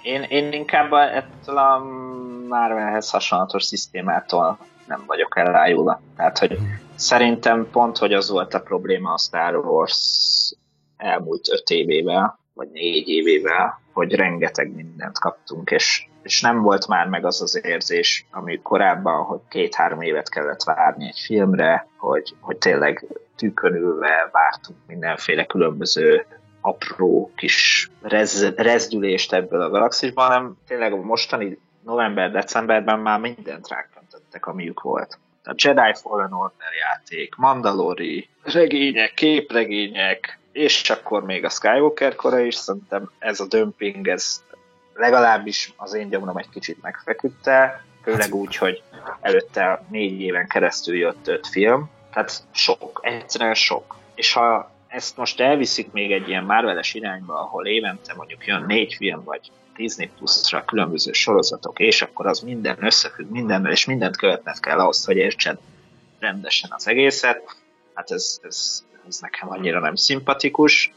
én, én inkább ettől a Marvelhez hasonlatos szisztémától nem vagyok elájulva. Tehát, hogy szerintem pont, hogy az volt a probléma a Star Wars elmúlt öt évével, vagy négy évével, hogy rengeteg mindent kaptunk, és, és nem volt már meg az az érzés, ami korábban, hogy két-három évet kellett várni egy filmre, hogy, hogy tényleg tűkönülve vártunk mindenféle különböző apró kis rez, rezdülést ebből a galaxisban, hanem tényleg a mostani november-decemberben már mindent ráköntöttek, amiük volt. A Jedi Fallen Order játék, Mandalori, regények, képregények, és akkor még a Skywalker kora is, szerintem ez a dömping, ez legalábbis az én gyomrom egy kicsit megfeküdte, főleg úgy, hogy előtte négy éven keresztül jött öt film, tehát sok, egyszerűen sok. És ha ezt most elviszik még egy ilyen Marveles irányba, ahol évente mondjuk jön négy film, vagy Disney Plus-ra különböző sorozatok, és akkor az minden összefügg mindennel, és mindent követned kell ahhoz, hogy értsed rendesen az egészet. Hát ez, ez, ez nekem annyira nem szimpatikus.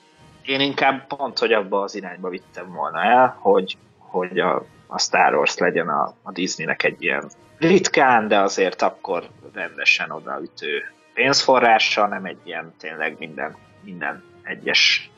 Én inkább pont, hogy abba az irányba vittem volna el, hogy, hogy a, a Star Wars legyen a, a Disneynek egy ilyen ritkán, de azért akkor rendesen odaütő pénzforrással, nem egy ilyen tényleg minden, minden egyes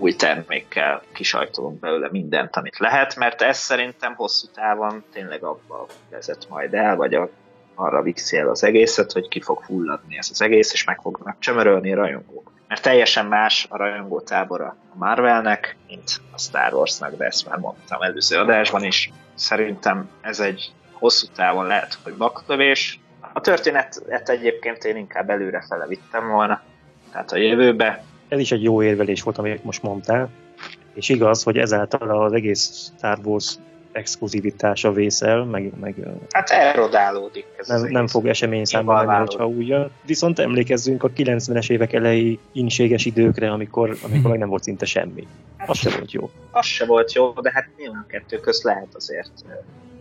új termékkel kisajtolunk belőle mindent, amit lehet, mert ez szerintem hosszú távon tényleg abba vezet majd el, vagy a, arra viszi el az egészet, hogy ki fog fulladni ez az egész, és meg fognak csömörölni rajongók. Mert teljesen más a rajongó tábora a Marvelnek, mint a Star Warsnak, de ezt már mondtam előző adásban is. Szerintem ez egy hosszú távon lehet, hogy baklövés. A történetet egyébként én inkább előrefele vittem volna, tehát a jövőbe, ez is egy jó érvelés volt, amit most mondtál, és igaz, hogy ezáltal az egész Star Wars exkluzivitása vészel, meg, meg hát erodálódik. Ez nem, nem fog esemény számba menni, hogyha úgy jön. Viszont emlékezzünk a 90-es évek elejé inséges időkre, amikor, amikor meg nem volt szinte semmi. Hát, az se volt jó. Az se volt jó, de hát nyilván kettő közt lehet azért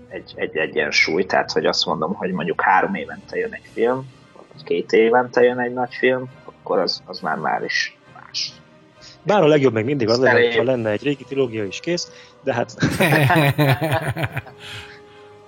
egy, egy egyensúly, tehát hogy azt mondom, hogy mondjuk három évente jön egy film, vagy két évente jön egy nagy film, akkor az, az már már is bár a legjobb még mindig az lenne, ha lenne egy régi trilógia is kész, de hát...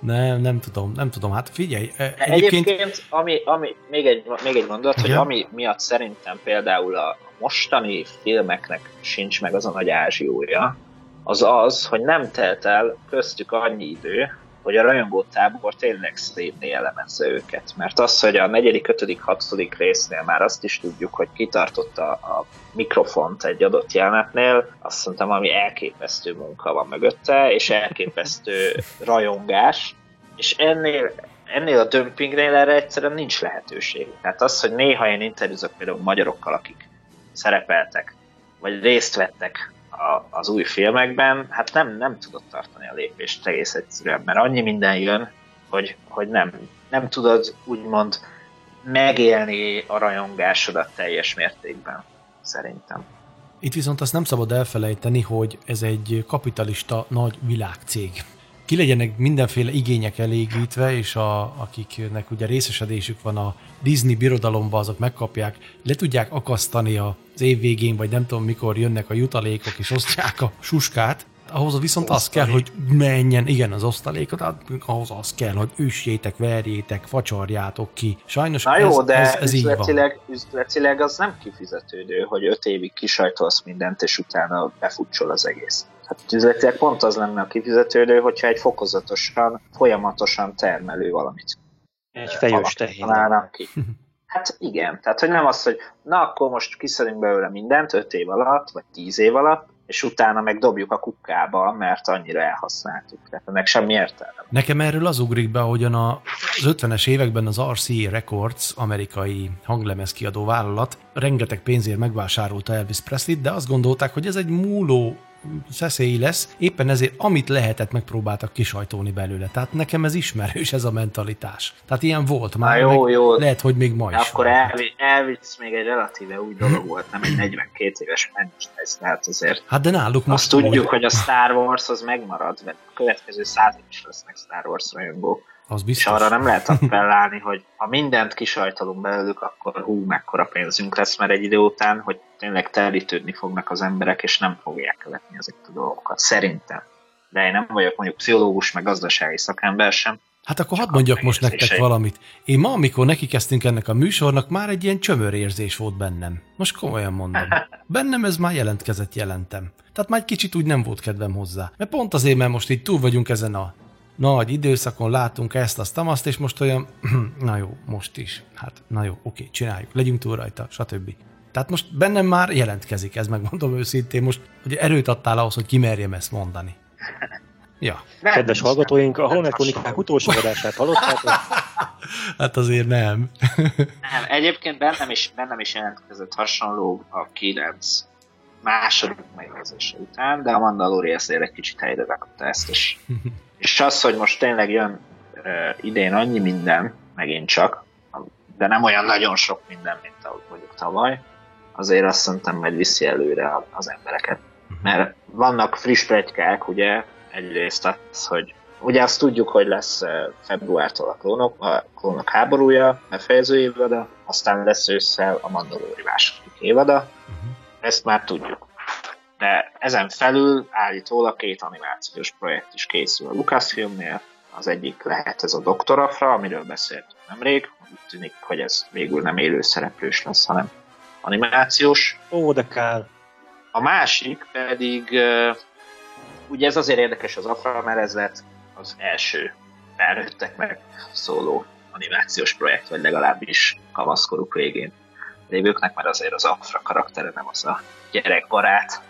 nem, nem tudom, nem tudom. Hát figyelj, e, egyébként... egyébként ami, ami, még, egy, még egy mondat, hogy ami miatt szerintem például a mostani filmeknek sincs meg az a nagy ázsiója, az az, hogy nem telt el köztük annyi idő, hogy a rajongótábor tényleg szétné elemezze őket. Mert az, hogy a negyedik, ötödik, hatodik résznél már azt is tudjuk, hogy kitartotta a mikrofont egy adott jelenetnél, azt mondtam, ami elképesztő munka van mögötte, és elképesztő rajongás, és ennél, ennél a dömpingnél erre egyszerűen nincs lehetőség. Tehát az, hogy néha én interjúzok például magyarokkal, akik szerepeltek, vagy részt vettek a, az új filmekben, hát nem, nem tudod tartani a lépést egész egyszerűen, mert annyi minden jön, hogy, hogy nem, nem tudod úgymond megélni a rajongásodat teljes mértékben, szerintem. Itt viszont azt nem szabad elfelejteni, hogy ez egy kapitalista nagy világcég ki legyenek mindenféle igények elégítve, és a, akiknek ugye részesedésük van a Disney birodalomba, azok megkapják, le tudják akasztani az év végén, vagy nem tudom mikor jönnek a jutalékok, és osztják a suskát, ahhoz viszont az kell, hogy menjen, igen, az osztalékot, hát ahhoz az kell, hogy üssétek, verjétek, facsarjátok ki. Sajnos Na jó, ez, de ez, ez üzletileg, üzletileg az nem kifizetődő, hogy öt évig kisajtolsz mindent, és utána befutsol az egész. Hát üzletileg pont az lenne a kifizetődő, hogyha egy fokozatosan, folyamatosan termelő valamit. Egy fejős tehén. ki. Hát igen, tehát hogy nem az, hogy na akkor most kiszedünk belőle mindent 5 év alatt, vagy 10 év alatt, és utána meg dobjuk a kukába, mert annyira elhasználtuk. Tehát ennek semmi értelme. Nekem erről az ugrik be, ahogyan az 50-es években az RCA Records, amerikai hanglemez kiadó vállalat, rengeteg pénzért megvásárolta Elvis Presley-t, de azt gondolták, hogy ez egy múló szeszélyi lesz, éppen ezért amit lehetett megpróbáltak kisajtolni belőle. Tehát nekem ez ismerős ez a mentalitás. Tehát ilyen volt már, Na jó, jó. lehet, hogy még ma is Akkor elvi, elvisz még egy relatíve új dolog volt, nem egy 42 éves ez, tehát azért. Hát de náluk most Azt tudjuk, hogy a Star Wars az megmarad, mert a következő száz is lesznek Star Wars rajongók. Az biztos. És arra nem lehet appellálni, hogy ha mindent kisajtolunk belőlük, akkor hú, mekkora pénzünk lesz, mert egy idő után, hogy tényleg telítődni fognak az emberek, és nem fogják követni ezeket a dolgokat. Szerintem. De én nem vagyok mondjuk pszichológus, meg gazdasági szakember sem. Hát akkor hadd mondjak most nektek valamit. Én ma, amikor neki kezdtünk ennek a műsornak, már egy ilyen csömörérzés volt bennem. Most komolyan mondom. Bennem ez már jelentkezett jelentem. Tehát már egy kicsit úgy nem volt kedvem hozzá. Mert pont azért, mert most így túl vagyunk ezen a nagy időszakon, látunk ezt, azt, azt, és most olyan, na jó, most is. Hát, na jó, oké, csináljuk, legyünk túl rajta, stb. Tehát most bennem már jelentkezik, ez megmondom őszintén. Most hogy erőt adtál ahhoz, hogy kimerjem ezt mondani. Ja. Nem, Kedves hallgatóink, a Holonet Kronikák utolsó adását hallottátok? hát azért nem. nem, egyébként bennem is, bennem is jelentkezett hasonló a 9 második megnézése után, de a Mandalorian azért egy kicsit helyre rakta ezt, és, és az, hogy most tényleg jön uh, idén annyi minden, megint csak, de nem olyan nagyon sok minden, mint ahogy mondjuk tavaly, azért azt szerintem majd viszi előre az embereket. Mert vannak friss plegykák, ugye, egyrészt az, hogy ugye azt tudjuk, hogy lesz februártól a klónok, a klónok háborúja, befejező évada, aztán lesz ősszel a Mandalori második évada, uh-huh. ezt már tudjuk. De ezen felül állítólag két animációs projekt is készül a Lucasfilmnél, az egyik lehet ez a Doktorafra, amiről beszéltünk nemrég, úgy tűnik, hogy ez végül nem élő szereplős lesz, hanem animációs. Ó, de kár. A másik pedig, ugye ez azért érdekes az Afra, mert ez lett az első felnőttek meg szóló animációs projekt, vagy legalábbis kamaszkoruk végén lévőknek, mert azért az Afra karaktere nem az a gyerekbarát.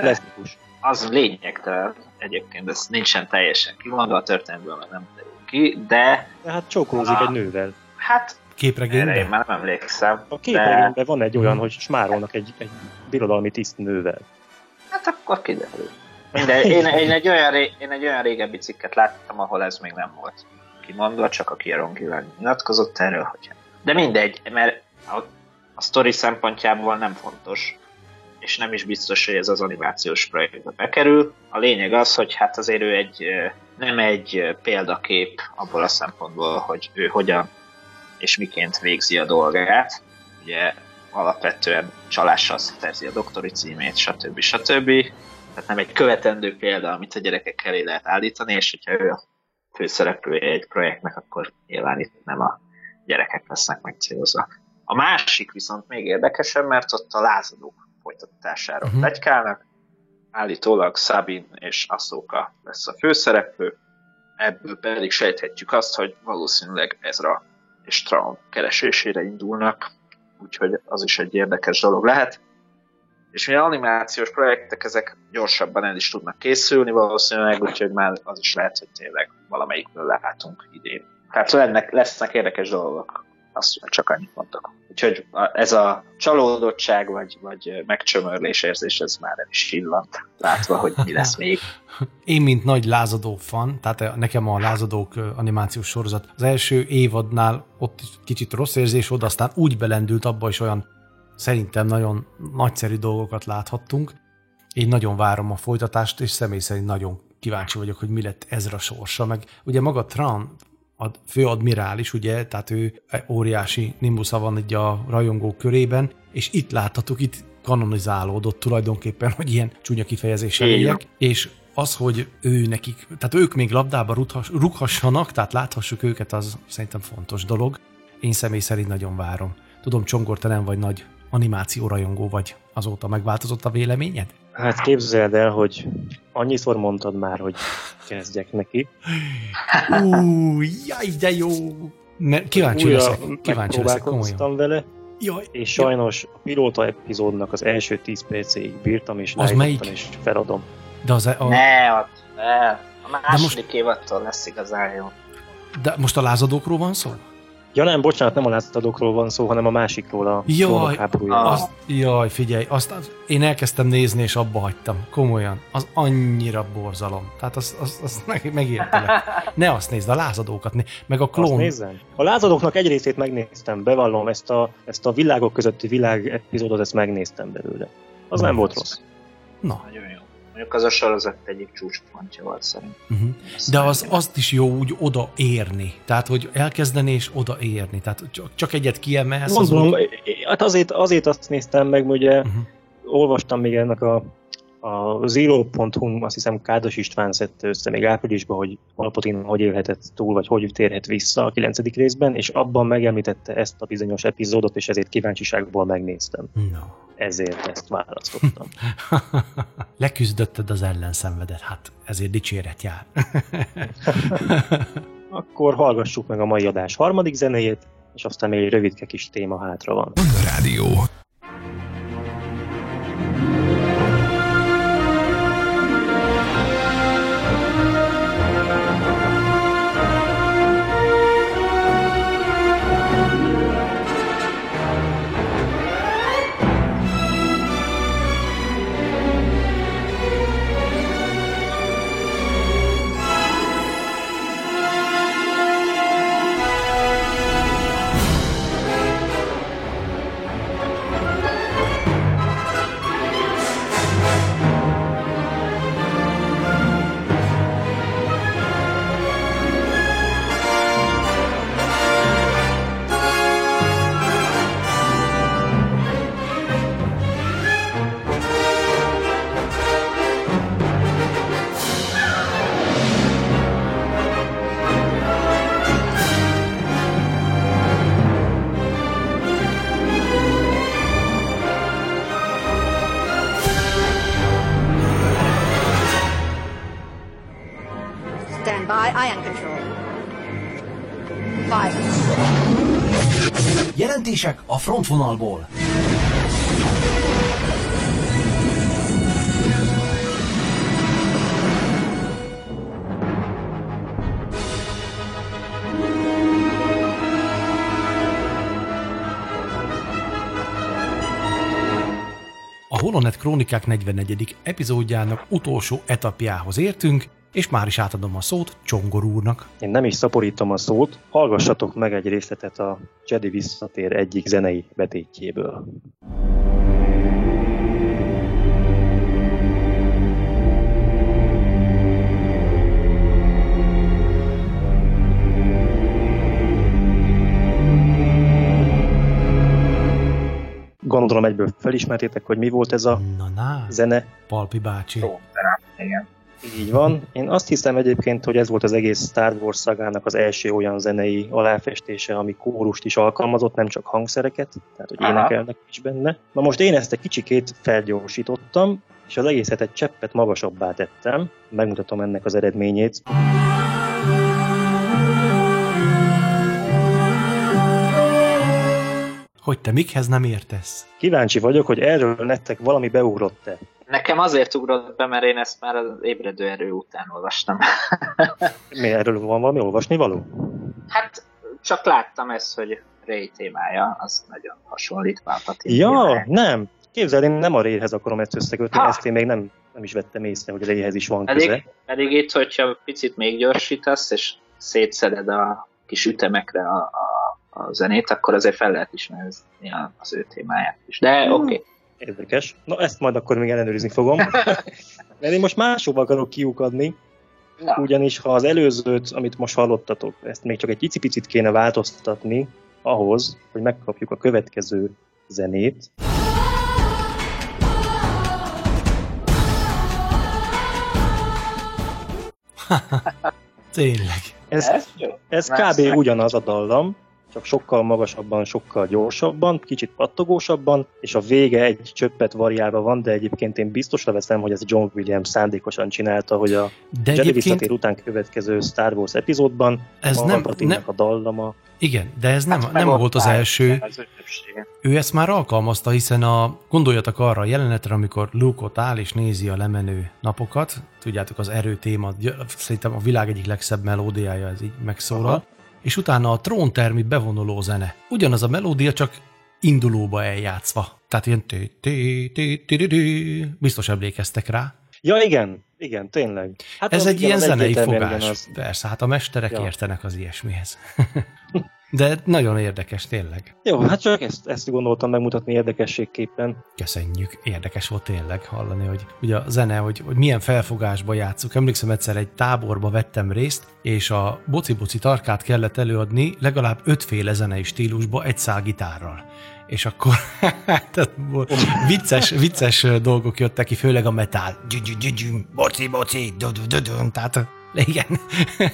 Lesztikus. Az lényegtelen, egyébként ez nincsen teljesen kimondva a történetből, mert nem terül ki, de... De hát csókolózik a... egy nővel. Hát Képregényben? Erre én már nem emlékszem. A képregényben de... van egy olyan, hogy smárolnak egy, egy birodalmi nővel. Hát akkor kiderül. Minden, én, én, egy olyan ré, én egy olyan régebbi cikket láttam, ahol ez még nem volt kimondva, csak a Kieron Gillen nyilatkozott erről, hogy... De mindegy, mert a, a sztori szempontjából nem fontos, és nem is biztos, hogy ez az animációs projektbe bekerül. A lényeg az, hogy hát azért ő egy, nem egy példakép abból a szempontból, hogy ő hogyan és miként végzi a dolgát. Ugye alapvetően csalással szerzi a doktori címét, stb. stb. Tehát nem egy követendő példa, amit a gyerekek elé lehet állítani, és hogyha ő a főszereplője egy projektnek, akkor nyilván itt nem a gyerekek lesznek megcélozva. A másik viszont még érdekesebb, mert ott a lázadók folytatásáról uh-huh. legykálnak. Állítólag Sabin és Asoka lesz a főszereplő, ebből pedig sejthetjük azt, hogy valószínűleg Ezra és Traum keresésére indulnak, úgyhogy az is egy érdekes dolog lehet. És mivel animációs projektek, ezek gyorsabban el is tudnak készülni valószínűleg, úgyhogy már az is lehet, hogy tényleg valamelyikből látunk idén. Tehát lennek, lesznek érdekes dolgok, azt csak annyit mondok. Úgyhogy ez a csalódottság vagy, vagy megcsömörlés érzés, ez már el is illant, látva, hogy mi lesz még. Én, mint nagy lázadó fan, tehát nekem a lázadók animációs sorozat az első évadnál ott kicsit rossz érzés volt, aztán úgy belendült abba is olyan szerintem nagyon nagyszerű dolgokat láthattunk. Én nagyon várom a folytatást, és személy szerint nagyon kíváncsi vagyok, hogy mi lett Ezra sorsa, meg ugye maga Tran a főadmirális, ugye, tehát ő óriási nimbusza van egy a rajongók körében, és itt láthatók, itt kanonizálódott tulajdonképpen, hogy ilyen csúnya kifejezés éljek, és az, hogy ő nekik, tehát ők még labdába rúghassanak, tehát láthassuk őket, az szerintem fontos dolog. Én személy szerint nagyon várom. Tudom, Csongor, te nem vagy nagy animációrajongó vagy, azóta megváltozott a véleményed? Hát képzeld el, hogy annyiszor mondtad már, hogy kezdjek neki. Ú, jaj, de jó! Ne, kíváncsi Újra leszek, kíváncsi leszek komolyan. vele, Jaj, és sajnos a pilóta epizódnak az első 10 percéig bírtam, és az melyik? és feladom. De az e- a... Ne, ott, ne. A második most... évadtól lesz igazán jó. De most a lázadókról van szó? Ja nem, bocsánat, nem a lázadókról van szó, hanem a másikról, a jaj, azt, jaj, figyelj, azt, azt én elkezdtem nézni, és abba hagytam. Komolyan. Az annyira borzalom. Tehát az, az, az meg, megértelek. Ne azt nézd, a lázadókat, né, meg a klón. Azt nézem. A lázadóknak egy részét megnéztem, bevallom, ezt a, ezt a világok közötti világ epizódot, ezt megnéztem belőle. Az Na, nem volt rossz. Na. Nagyon jó. Mondjuk az a sorozat egyik csúcspontja volt szerintem. Uh-huh. De az, azt is jó úgy odaérni. Tehát, hogy elkezdeni és odaérni. Tehát csak, csak egyet kiemelsz. Mondom, az úgy... hát azért, azért azt néztem meg, ugye uh-huh. olvastam még ennek a A Zero.hu azt hiszem Kádos István szedte össze még áprilisban, hogy Palpatine hogy élhetett túl, vagy hogy térhet vissza a kilencedik részben, és abban megemlítette ezt a bizonyos epizódot, és ezért kíváncsiságból megnéztem. No. Ezért ezt választottam. Leküzdötted az ellenszenvedet, hát ezért dicséret jár. Akkor hallgassuk meg a mai adás harmadik zenéjét, és aztán még egy rövidke kis téma hátra van. Rádió. Frontvonalból. A Holonet Krónikák 44. epizódjának utolsó etapjához értünk, és már is átadom a szót Csongor úrnak. Én nem is szaporítom a szót, hallgassatok meg egy részletet a Jedi visszatér egyik zenei betétjéből. Gondolom egyből felismertétek, hogy mi volt ez a Na, na, zene. Palpi bácsi. Trónterem, igen. Így van. Én azt hiszem egyébként, hogy ez volt az egész Star Wars szagának az első olyan zenei aláfestése, ami kórust is alkalmazott, nem csak hangszereket, tehát hogy Aha. énekelnek is benne. Na most én ezt egy kicsikét felgyorsítottam, és az egészet egy cseppet magasabbá tettem. Megmutatom ennek az eredményét. Hogy te mikhez nem értesz? Kíváncsi vagyok, hogy erről nektek valami beugrott-e. Nekem azért ugrott be, mert én ezt már az ébredő erő után olvastam. Mi erről van valami olvasni való? hát csak láttam ezt, hogy Ray témája, az nagyon hasonlít Palpatine Ja, témájára. nem. Képzeld, én nem a Rayhez akarom ezt összekötni, Ha. ezt én még nem, nem is vettem észre, hogy Rayhez is van köze. Pedig, pedig itt, hogyha picit még gyorsítasz, és szétszeded a kis ütemekre a, a, a zenét, akkor azért fel lehet ismerni a- az ő témáját is. De Hmm. oké. Okay. Érdekes. Na ezt majd akkor még ellenőrizni fogom. Mert én most máshova akarok kiukadni, Na, ugyanis ha az előzőt, amit most hallottatok, ezt még csak egy picit kéne változtatni ahhoz, hogy megkapjuk a következő zenét. Tényleg. Ez, ez jó. ez kb. ugyanaz a dallam, csak sokkal magasabban, sokkal gyorsabban, kicsit pattogósabban, és a vége egy csöppet variálva van, de egyébként én biztosra veszem, hogy ez John Williams szándékosan csinálta, hogy a De Jedi visszatér után következő Star Wars epizódban ez a nem, nem, a dallama. igen, de ez nem, Hát nem volt az első. Az ő ezt már alkalmazta, hiszen a, gondoljatok arra a jelenetre, amikor Luke ott áll és nézi a lemenő napokat, tudjátok az erő téma, szerintem a világ egyik legszebb melódiája, ez így megszólal, Aha. És utána a tróntermi bevonuló zene. Ugyanaz a melódia, csak indulóba eljátszva. Tehát ilyen biztos emlékeztek rá. Ja, igen, igen, tényleg. Hát Ez egy ilyen zenei fogás. Persze, hát a mesterek értenek az ilyesmihez. De nagyon érdekes, tényleg. Jó, hát csak ezt, ezt gondoltam megmutatni érdekességképpen. Köszönjük. Érdekes volt tényleg hallani, hogy ugye a zene, hogy, hogy milyen felfogásba játszuk. Emlékszem egyszer egy táborba vettem részt, és a boci-boci tarkát kellett előadni legalább ötféle zenei stílusba egy szál gitárral. És akkor tehát vicces, vicces dolgok jöttek ki, főleg a metal. Boci, boci, tehát igen,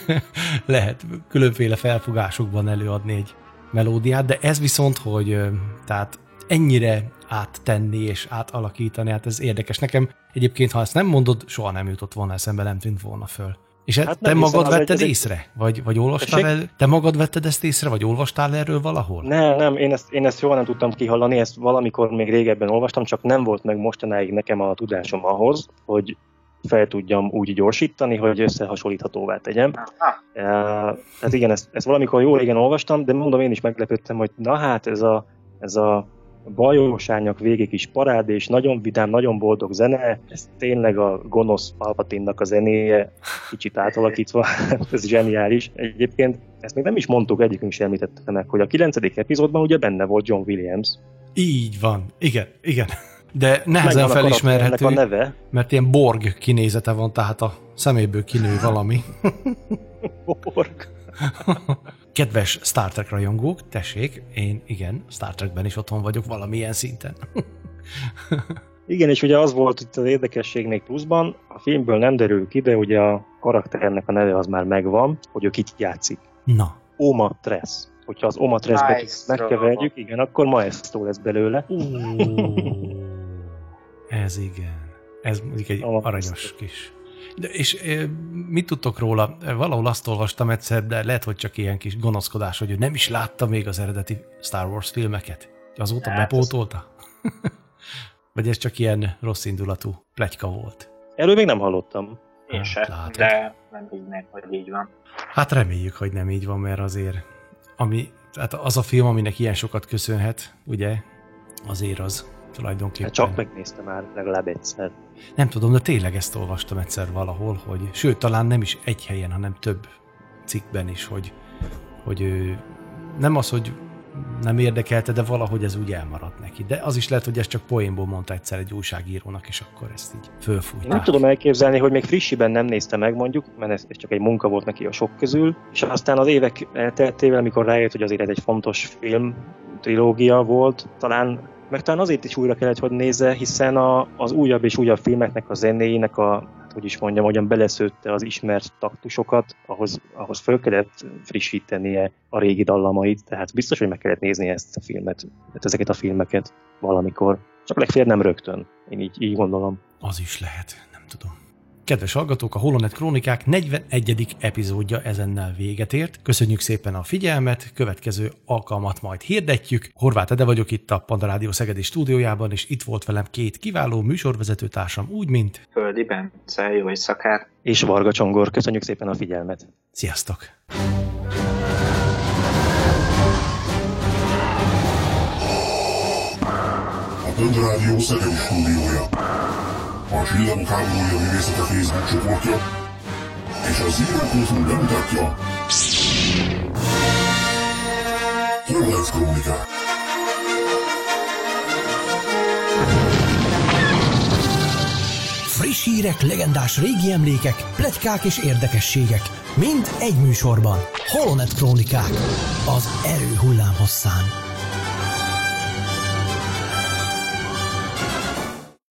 lehet különféle felfogásokban előadni egy melódiát, de ez viszont, hogy tehát ennyire áttenni és átalakítani, hát ez érdekes. Nekem egyébként, ha ezt nem mondod, soha nem jutott volna eszembe, nem tűnt volna föl. És hát Hát te hiszem, magad hogy vetted egy- észre? Vagy, vagy olvastál el, te magad vetted ezt észre, vagy olvastál erről valahol? Nem, nem, én ezt, én ezt soha nem tudtam kihallani, ezt valamikor még régebben olvastam, csak nem volt meg mostanáig nekem a tudásom ahhoz, hogy fel tudjam úgy gyorsítani, hogy összehasonlíthatóvá tegyem. Aha. Uh, hát igen, ezt, ezt valamikor jó régen olvastam, de mondom, én is meglepődtem, hogy na hát ez a, ez a bajosányok végig is parád, és nagyon vidám, nagyon boldog zene, ez tényleg a gonosz Palpatinnak a zenéje, kicsit átalakítva, ez zseniális. Egyébként ezt még nem is mondtuk, egyikünk sem említette meg, hogy a kilencedik epizódban ugye benne volt John Williams. Így van. Igen, igen. De nehezen Megvan felismerhető, a neve, mert ilyen Borg kinézete van, tehát a szeméből kinő valami. Borg. Kedves Star Trek rajongók, tessék, én igen, Star Trekben is otthon vagyok valamilyen szinten. Igen, és ugye az volt itt az érdekesség még pluszban, a filmből nem derül ki, de ugye a karakternek a neve az már megvan, hogy ő kit játszik. Na, Oma Tress. Hogyha az Oma Tress betűt Maestro. megkeverjük, igen, akkor Maestro lesz belőle. Ez igen. Ez mondjuk egy Alapvető. aranyos kis. De, és mit tudtok róla? Valahol azt olvastam egyszer, de lehet, hogy csak ilyen kis gonoszkodás, hogy ő nem is látta még az eredeti Star Wars filmeket. Azóta Hát, bepótolta? Vagy ez csak ilyen rossz indulatú pletyka volt? Erről még nem hallottam. Én Hát, se, látod. de nem hinném, hogy így van. Hát reméljük, hogy nem így van, mert azért ami, tehát az a film, aminek ilyen sokat köszönhet, ugye, azért az tulajdonképpen. Hát csak megnéztem már legalább egyszer. Nem tudom, de tényleg ezt olvastam egyszer valahol, hogy sőt, talán nem is egy helyen, hanem több cikkben is, hogy, hogy nem az, hogy nem érdekelte, de valahogy ez úgy elmaradt neki. De az is lehet, hogy ez csak poénból mondta egyszer egy újságírónak, és akkor ezt így fölfújták. Nem tudom elképzelni, hogy még frissiben nem nézte meg mondjuk, mert ez, ez csak egy munka volt neki a sok közül, és aztán az évek elteltével, amikor rájött, hogy azért ez egy fontos film, trilógia volt, talán meg talán azért is újra kellett, hogy nézze, hiszen a, az újabb és újabb filmeknek a zenéinek a, hát hogy is mondjam, hogyan beleszőtte az ismert taktusokat, ahhoz, ahhoz föl kellett frissítenie a régi dallamait, tehát biztos, hogy meg kellett nézni ezt a filmet, hát ezeket a filmeket valamikor. Csak legfeljebb nem rögtön. Én így, így gondolom. Az is lehet, nem tudom. Kedves hallgatók, a Holonet Krónikák 41. epizódja ezennel véget ért. Köszönjük szépen a figyelmet, következő alkalmat majd hirdetjük. Horváth Ede vagyok itt a Panda Rádió Szegedi stúdiójában, és itt volt velem két kiváló műsorvezető társam, úgy, mint Földi Bence, jó éjszakát! És Varga Csongor, köszönjük szépen a figyelmet! Sziasztok! A Pönd Rádió Szegedi stúdiója. A Csillagok háborúja művészete Facebook csoportja és a Zero Kultúr bemutatja Hornet Krónikák. Friss hírek, legendás régi emlékek, pletykák és érdekességek. Mind egy műsorban. Holonet Krónikák. Az erő hullám hosszán.